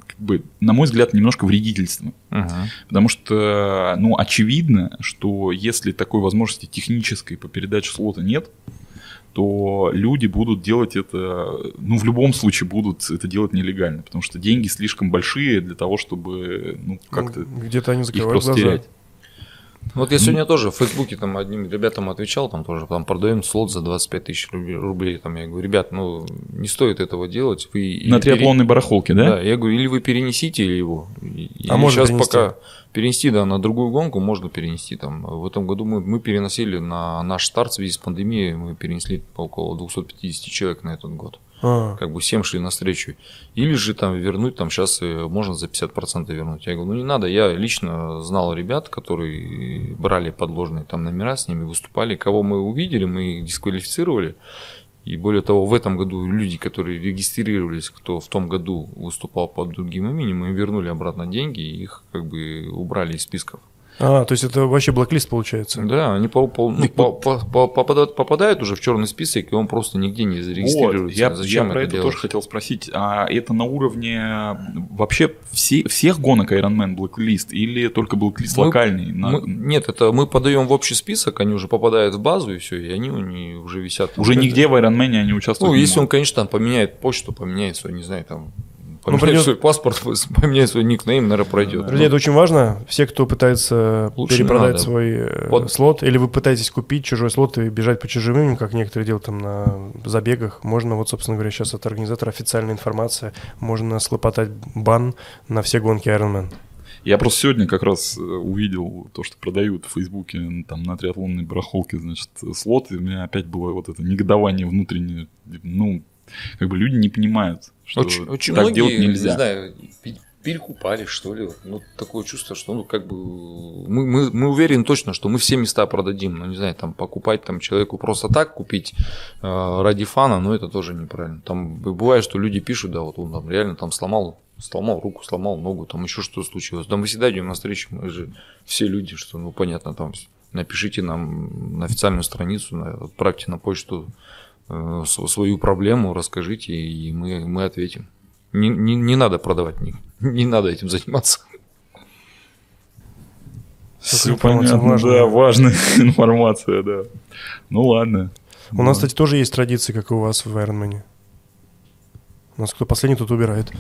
как бы, на мой взгляд, немножко вредительство. Ага. Потому что, ну, очевидно, что если такой возможности технической по передаче слота нет, то люди будут делать это, ну, в любом случае будут это делать нелегально, потому что деньги слишком большие для того, чтобы, ну, как-то Ну, Где-то они их закрывают просто глаза. терять. Вот я сегодня тоже в Фейсбуке там одним ребятам отвечал, там тоже, там продаем слот за 25 тысяч рублей. Там я говорю, ребят, ну не стоит этого делать. Вы На пере- триатлонной барахолке, да? Да, я говорю, или вы перенесите его. А можно сейчас перенести? пока перенести, да, на другую гонку можно перенести. Там. В этом году мы, мы переносили на наш старт в связи с пандемией, мы перенесли около 250 человек на этот год. А, Как бы всем шли навстречу. Или же там вернуть, там сейчас можно за 50% вернуть. Я говорю, ну не надо, я лично знал ребят, которые брали подложные там номера, с ними выступали. Кого мы увидели, мы их дисквалифицировали. И более того, в этом году люди, которые регистрировались, кто в том году выступал под другим именем, им вернули обратно деньги и их как бы убрали из списков. А, то есть это вообще блоклист получается. Да, они по- по- ну, по- по- по- попадают, попадают уже в черный список, и он просто нигде не Вот, зарегистрируется. я, Зачем я про это делать? тоже хотел спросить. А это на уровне вообще все, всех гонок Ironman Blacklist или только Blacklist Мы- локальный? На- Мы- нет, это мы подаем в общий список, они уже попадают в базу, и все, и они, они уже висят. Уже Вот нигде это. в Ironman они участвуют Ну, если он, конечно, там поменяет почту, поменяет свой, не знаю, там, Ну, поменяет придёт- свой паспорт, [laughs] поменяет свой никнейм, наверное, пройдет. Друзья, это очень важно. Все, кто пытается Лучше перепродать надо. свой э, Вот. слот, или вы пытаетесь купить чужой слот и бежать по чужим именем, как некоторые делают там на забегах, можно, вот, собственно говоря, сейчас от организатора официальная информация, можно слопотать бан на все гонки Ironman. Я просто сегодня как раз э, увидел то, что продают в Фейсбуке там на триатлонной барахолке, значит, слот, и у меня опять было вот это негодование внутреннее. Ну, как бы люди не понимают, что Очень, очень так многие, делать нельзя. не знаю, перекупали, что ли. Ну, такое чувство, что, ну, как бы, мы, мы, мы уверены точно, что мы все места продадим. Ну, не знаю, там, покупать там человеку просто так, купить э, ради фана, ну, это тоже неправильно. Там бывает, что люди пишут, да, вот он там реально там сломал, сломал руку, сломал ногу, там еще что случилось. Да мы всегда идем навстречу, мы же все люди, что, ну, понятно, там, напишите нам на официальную страницу, отправьте на почту свою проблему, расскажите, и мы, мы ответим. Не, не, не надо продавать, не, [laughs] не надо этим заниматься. Все понятно, важная. да, важная [laughs] информация, да. Ну ладно. У да. нас, кстати, тоже есть традиции, как и у вас в Ironman. У нас кто последний, тот убирает.